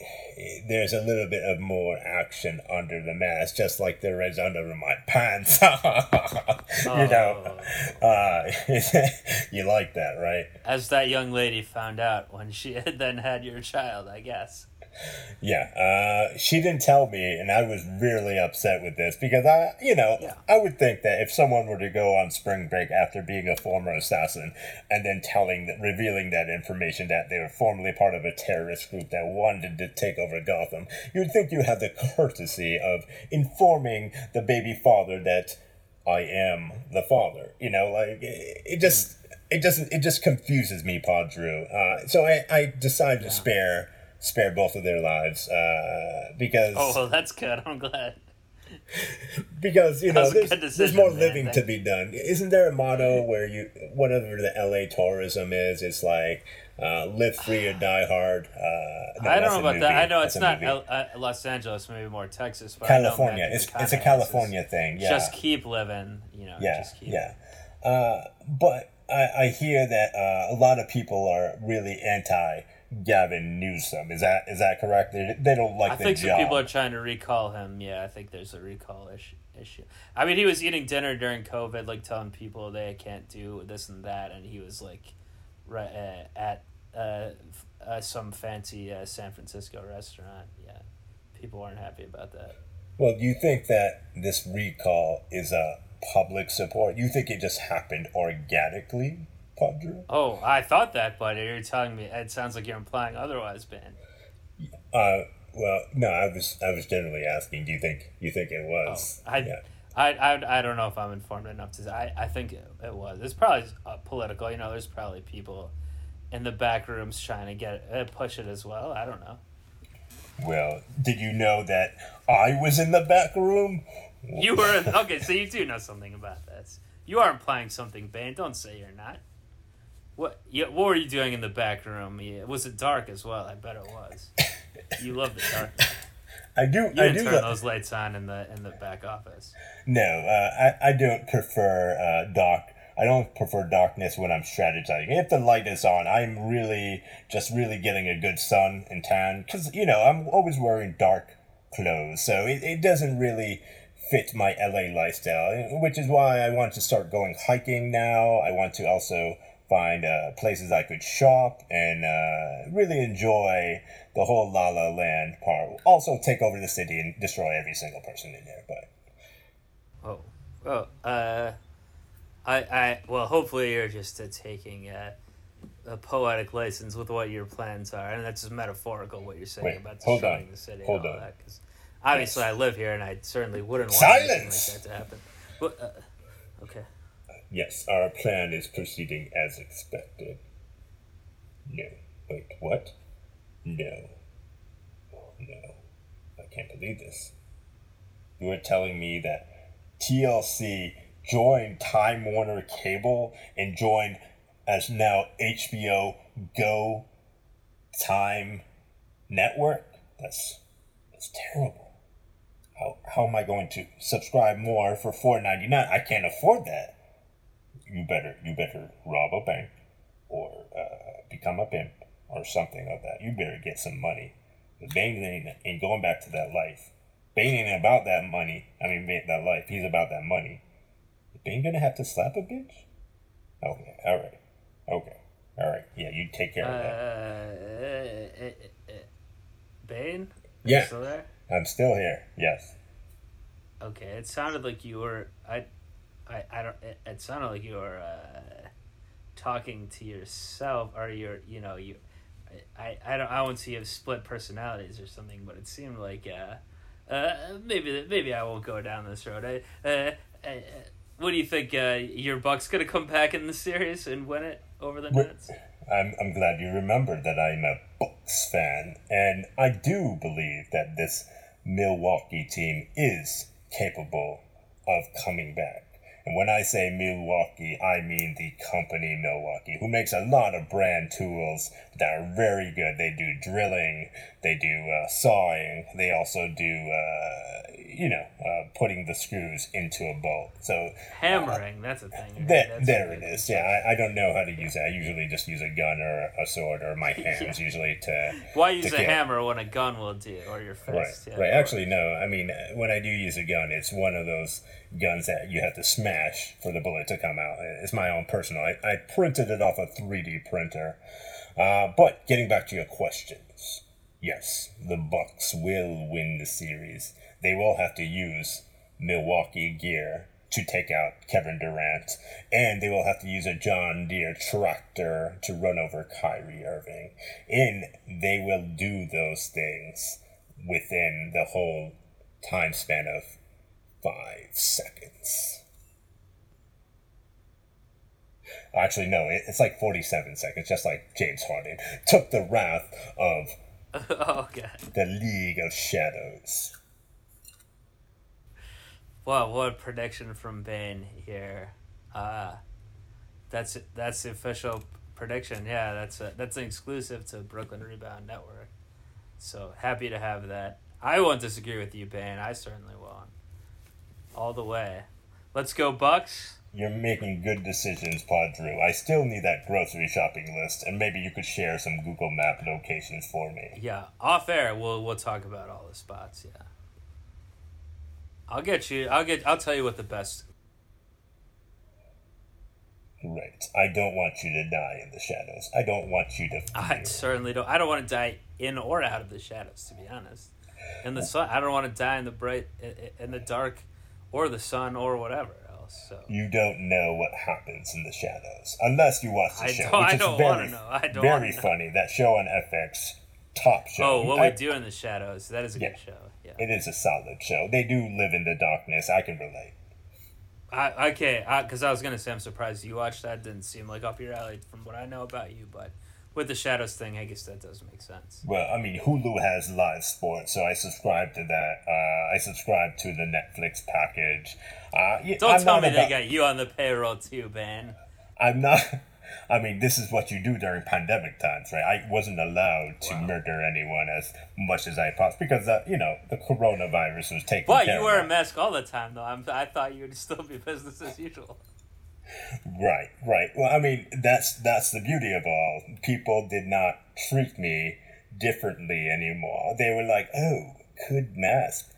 there's a little bit of more action under the mask, just like there is under my pants. *laughs* you know, uh, *laughs* you like that, right? As that young lady found out when she *laughs* then had your child, I guess. Yeah, uh, she didn't tell me, and I was really upset with this because I, you know, Yeah. I would think that if someone were to go on spring break after being a former assassin and then telling, that, revealing that information that they were formerly part of a terrorist group that wanted to take over Gotham, you'd think you had the courtesy of informing the baby father that I am the father. You know, like it, it just. It doesn't. It just confuses me, Paul Drew. Uh, so I, I decided to spare spare both of their lives uh, because Oh, well, that's good. I'm glad. *laughs* because you know there's, good there's more man. living to be done. Isn't there a motto where you whatever the LA tourism is? It's like uh, live free or die hard. Uh, no, I don't know about that. I know That's it's not. L- uh, Los Angeles, maybe more Texas, but California. It's it's a California is thing. Yeah, Just keep living, you know. yeah, just keep. yeah. Uh, but I, I hear that uh, a lot of people are really anti Gavin Newsom. Is that is that correct? They, they don't like. I think some people are trying to recall him. Yeah, I think there's a recall issue. Issue. I mean, he was eating dinner during COVID, like telling people they can't do this and that, and he was like, right uh, at uh, uh, some fancy uh, San Francisco restaurant. Yeah, people aren't happy about that. Well, do you think that this recall is a public support? You think it just happened organically, Padre? Oh, I thought that, but you're telling me it sounds like you're implying otherwise, Ben. Uh, well, no, I was I was generally asking. Do you think you think it was? I, yeah. I, I, I don't know if I'm informed enough to. Say. I, I think it, it was. It's probably uh, political. You know, there's probably people in the back rooms trying to get uh, push it as well. I don't know. Well, did you know that I was in the back room? You were okay, so you do know something about this. You are implying something, Ben. Don't say you're not. What? Yeah, what were you doing in the back room? Yeah, was it dark as well? I bet it was. You love the dark. *laughs* I do. You I didn't do. turn those lights on in the in the back office. No, uh, I I don't prefer uh, dark. I don't prefer darkness when I'm strategizing. If the light is on, I'm really just really getting a good sun and tan because you know I'm always wearing dark clothes, so it, it doesn't really fit my LA lifestyle. Which is why I want to start going hiking now. I want to also find uh, places I could shop and uh, really enjoy the whole La La Land part. Also take over the city and destroy every single person in there, but. Oh, well, uh, I, I, well, hopefully you're just uh, taking uh, a poetic license with what your plans are, and that's just metaphorical what you're saying Wait, about destroying the city hold and all on. that. Because obviously Yes. I live here, and I certainly wouldn't want anything Silence! like that to happen. But uh, okay, Yes, our plan is proceeding as expected. No. Wait, what? No. No. I can't believe this. You are telling me that TLC joined Time Warner Cable and joined as now HBO Go Time Network? That's that's terrible. How, how am I going to subscribe more for four ninety nine? I can't afford that you better you better rob a bank or uh, become a pimp or something of that. You better get some money. Bane ain't, ain't going back to that life. Bane ain't about that money. I mean, that life. He's about that money. Is Bane gonna have to slap a bitch? Okay, all right, okay, all right. Yeah, you take care of that. uh, uh, uh, uh, Bane, Are you Yeah. still there? I'm still here. Yes. Okay, it sounded like you were. I, I, I don't. It, it sounded like you were uh, talking to yourself, or you're. You know, you. I, I don't. I won't see you have split personalities or something, but it seemed like. Uh, uh, maybe maybe I won't go down this road. I, uh, I, what do you think? Uh, your Bucks gonna come back in the series and win it over the Nets? I'm, I'm glad you remembered that I'm a Bucks fan, and I do believe that this Milwaukee team is capable of coming back. And when I say Milwaukee, I mean the company Milwaukee, who makes a lot of brand tools that are very good. They do drilling, they do uh, sawing, they also do, uh, you know, uh, putting the screws into a bolt. So hammering, that's a thing. Right? There, That's there a it is. Yeah, I, I don't know how to use it. I usually just use a gun or a sword or my *laughs* hands usually to. Why use to a kill. hammer when a gun will do, it? or your Right, fist? yeah. right. Actually, no. I mean, when I do use a gun, it's one of those guns that you have to smash for the bullet to come out. It's my own personal. I, I printed it off a 3D printer. Uh, but getting back to your questions, yes, the Bucks will win the series. They will have to use Milwaukee gear to take out Kevin Durant, and they will have to use a John Deere tractor to run over Kyrie Irving. And they will do those things within the whole time span of five seconds. Actually, no, it's like 47 seconds, just like James Harden took the wrath of *laughs* oh god! the League of Shadows. Wow, what a prediction from Bane here. Uh, that's that's the official prediction. Yeah, that's a, that's an exclusive to Brooklyn Rebound Network. So happy to have that. I won't disagree with you, Bane. I certainly won't. All the way. Let's go, Bucks. You're making good decisions, Pod Drew. I still need that grocery shopping list, and maybe you could share some Google Map locations for me. Yeah, off air. We'll we'll talk about all the spots. Yeah. I'll get you. I'll get. I'll tell you what the best. Great. I don't want you to die in the shadows. I don't want you to. I certainly don't. I don't want to die in or out of the shadows. To be honest, in the uh, sun. I don't want to die in the bright, in the dark, or the sun, or whatever else. So You don't know what happens in the shadows unless you watch the I show, don't- which I is don't very, wanna know. I don't very wanna know. funny. That show on FX, top show. oh, what I- we do in the shadows. That is a Yeah. good show. Yeah. It is a solid show. They do live in the darkness. I can relate. I, okay, because I was gonna say I'm surprised you watched that. Didn't seem like up your alley from what I know about you, but with the shadows thing, I guess that does make sense. Well, I mean, Hulu has live sports, so I subscribe to that. Uh, I subscribe to the Netflix package. Uh, yeah, Don't I'm tell me about- they got you on the payroll too, Ben. I'm not. *laughs* I mean, this is what you do during pandemic times, right? I wasn't allowed to Wow. murder anyone as much as I possibly because uh, you know the coronavirus was taking. But you wear a mask all the time, though. I'm, I thought you would still be business as usual. Right, right. Well, I mean, that's that's the beauty of all. People did not treat me differently anymore. They were like, "Oh, good mask.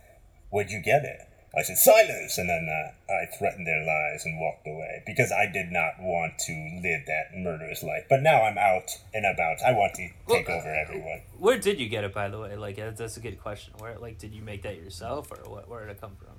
Where'd you get it?" I said, "Silence," and then uh, I threatened their lives and walked away because I did not want to live that murderous life. But now I'm out and about. I want to take Well, over everyone. Where did you get it, by the way? Like, that's a good question. Where, like, did you make that yourself, or what? Where did it come from?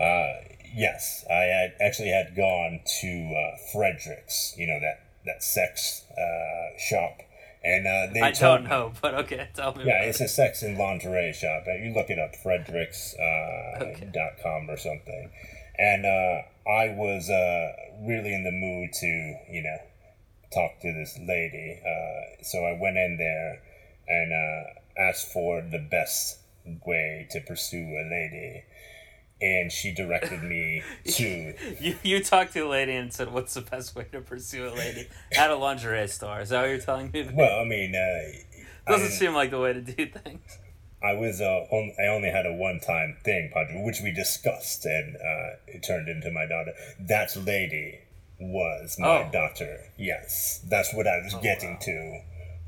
Uh, yes, I had actually had gone to uh, Frederick's, you know that that sex uh, shop, and uh, they I told don't me- know, *laughs* but okay, tell me. Yeah, it's it. a sex and lingerie shop. Uh, You look it up, Fredericks uh, Okay. dot com or something. And uh, I was uh, really in the mood to, you know, talk to this lady. Uh, so I went in there and uh, asked for the best way to pursue a lady. And she directed me *laughs* to You you talked to a lady and said, "What's the best way to pursue a lady at a lingerie store?" Is that what you're telling me? well, I mean, uh, *laughs* Doesn't I- seem like the way to do things. I was uh, on, I only had a one time thing, Padre, which we discussed, and uh, it turned into my daughter. That lady was my Oh. daughter. Yes, that's what I was getting wow. to.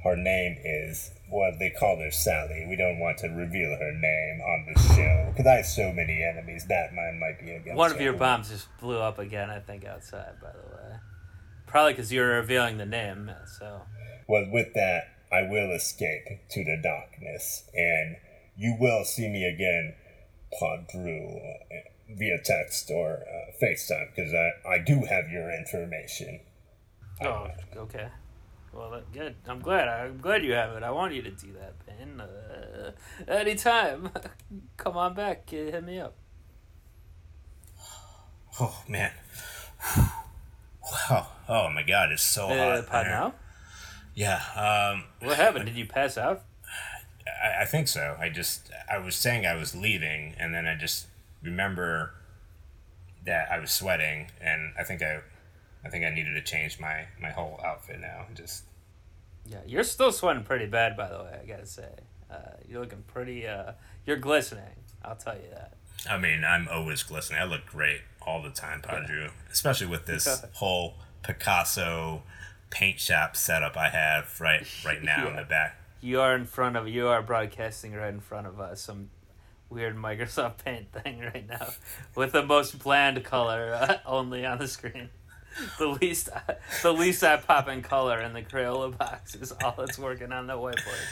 Her name is well, they call her Sally. We don't want to reveal her name on the show because I have so many enemies. Batman might be against One of your bombs just blew up again. I think outside, by the way. Probably because you were revealing the name. So Well, with that, I will escape to the darkness, and you will see me again Drew uh, via text or uh, FaceTime because I, I do have your information. Oh, okay. Well, that, good. I'm glad. I'm glad you have it. I want you to do that, Ben. Uh, anytime. *laughs* Come on back. Hit me up. *sighs* Oh man. *sighs* Wow. Oh my god, it's so Uh, hot. now? Yeah. Um What happened? Did you pass out? I, I think so. I just I was saying I was leaving and then I just remember that I was sweating and I think I I think I needed to change my my whole outfit now. Just Yeah, you're still sweating pretty bad, by the way. I gotta say, uh, you're looking pretty. Uh, you're glistening. I'll tell you that. I mean, I'm always glistening. I look great all the time, Padre. Especially with this *laughs* whole Picasso paint shop setup I have right right now in *laughs* the back. You are in front of. You are broadcasting right in front of us. Some weird Microsoft *laughs* Paint thing right now, with the most bland color uh, only on the screen. *laughs* The least, the least I pop in color in the Crayola box is all that's working on the whiteboard.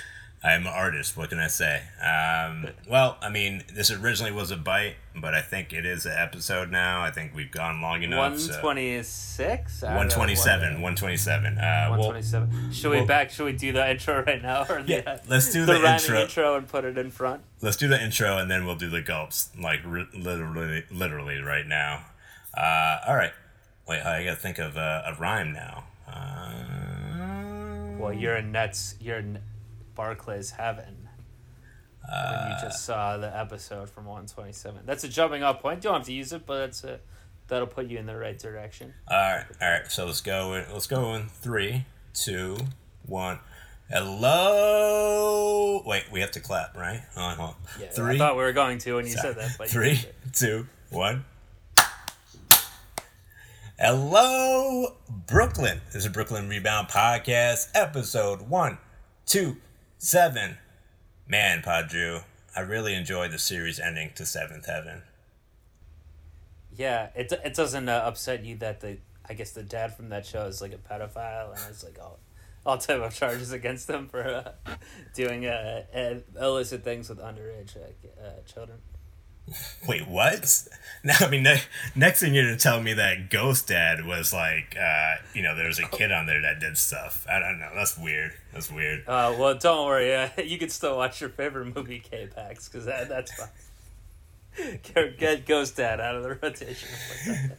I'm an artist. What can I say? Um, well, I mean, this originally was a bite, but I think it is an episode now. I think we've gone long enough. 126? So. 127. 127. Uh, well. Should we well- back? Should we do the intro right now, or the, Yeah, let's do the, the intro. intro and put it in front? let's do the intro and then we'll do the gulps, like literally, literally right now. Uh, all right. Wait, I gotta think of uh, a rhyme now. Uh, Well, you're in Nets. You're in Barclays heaven. when you just saw the episode from 127. That's a jumping off point. You don't have to use it, but it's a that'll put you in the right direction. All right, all right. So let's go. In, let's go in three, two, one. Hello. Wait, we have to clap, right? Hold on, hold on. Yeah, Three, I thought we were going to when you said that, but *laughs* three, two, one. Hello, Brooklyn. This is Brooklyn Rebound Podcast, episode one, two, seven. Man, PodDrew, I really enjoyed the series ending to Seventh Heaven. Yeah, it it doesn't uh, upset you that the I guess the dad from that show is like a pedophile and it's like all all type of charges against him for uh, doing uh, uh, illicit things with underage uh, children. Wait, what? *laughs* Now, I mean, ne- next thing you're gonna tell me that Ghost Dad was like, uh, you know, there was a kid on there that did stuff. I don't know. That's weird. That's weird. Uh, well, don't worry. Uh, *laughs* you can still watch your favorite movie, K-Pax, because that, that's fine. *laughs* Get, get Ghost Dad out of the rotation.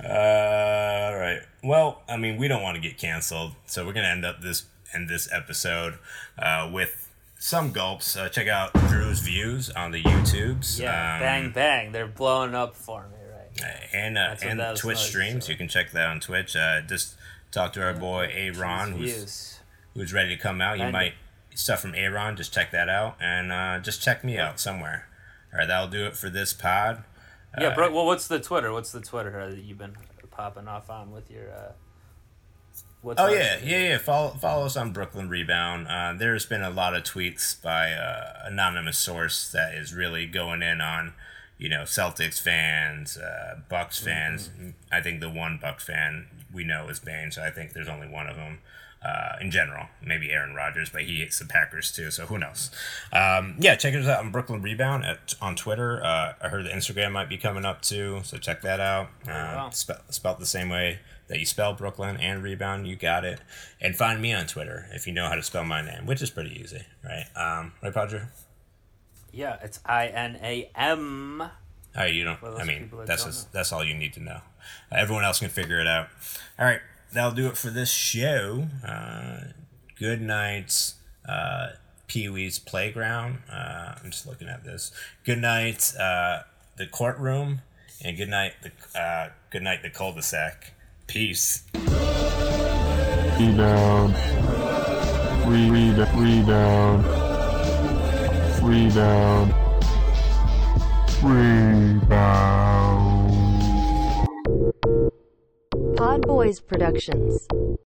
Uh, all right. Well, I mean, we don't want to get canceled, so we're gonna end up this end this episode uh, with some gulps. Uh, check out Drew's views on the YouTubes. Yeah, um, bang bang, they're blowing up for me, right? and uh, and Twitch streams. so. You can check that on Twitch. Uh, just talk to our boy Aaron, who's Views. who's ready to come out. You And- might stuff from Aaron. Just check that out, and uh, just check me out somewhere. All right, that'll do it for this pod. Yeah, Uh, bro. Well, what's the Twitter? What's the Twitter uh, that you've been popping off on with your? What's Oh yeah, yeah, yeah. Follow follow us on Brooklyn Rebound. Uh, there's been a lot of tweets by uh, anonymous source that is really going in on, you know, Celtics fans, uh, Bucks fans. I think the one Bucks fan we know is Bane, so I think there's only one of them. Uh, in general, maybe Aaron Rodgers, but he hates the Packers too, so who knows? Um, yeah, check us out on Brooklyn Rebound at, on Twitter. Uh, I heard the Instagram might be coming up too, so check that out. Uh, wow. spe- spelled the same way that you spell Brooklyn and rebound, you got it. And find me on Twitter if you know how to spell my name, which is pretty easy, right? Um, right, Padre? Yeah, it's I N A M. All right, you don't. I mean, that that's just, that's all you need to know. Uh, everyone else can figure it out. All right, that'll do it for this show. Uh, good night, uh, Pee Wee's Playground. Uh, I'm just looking at this. Good night, uh, the courtroom, and good night, the uh, good night, the cul-de-sac. Peace. Rebound. Re- re- rebound. Rebound. Rebound. Pod Boys Productions.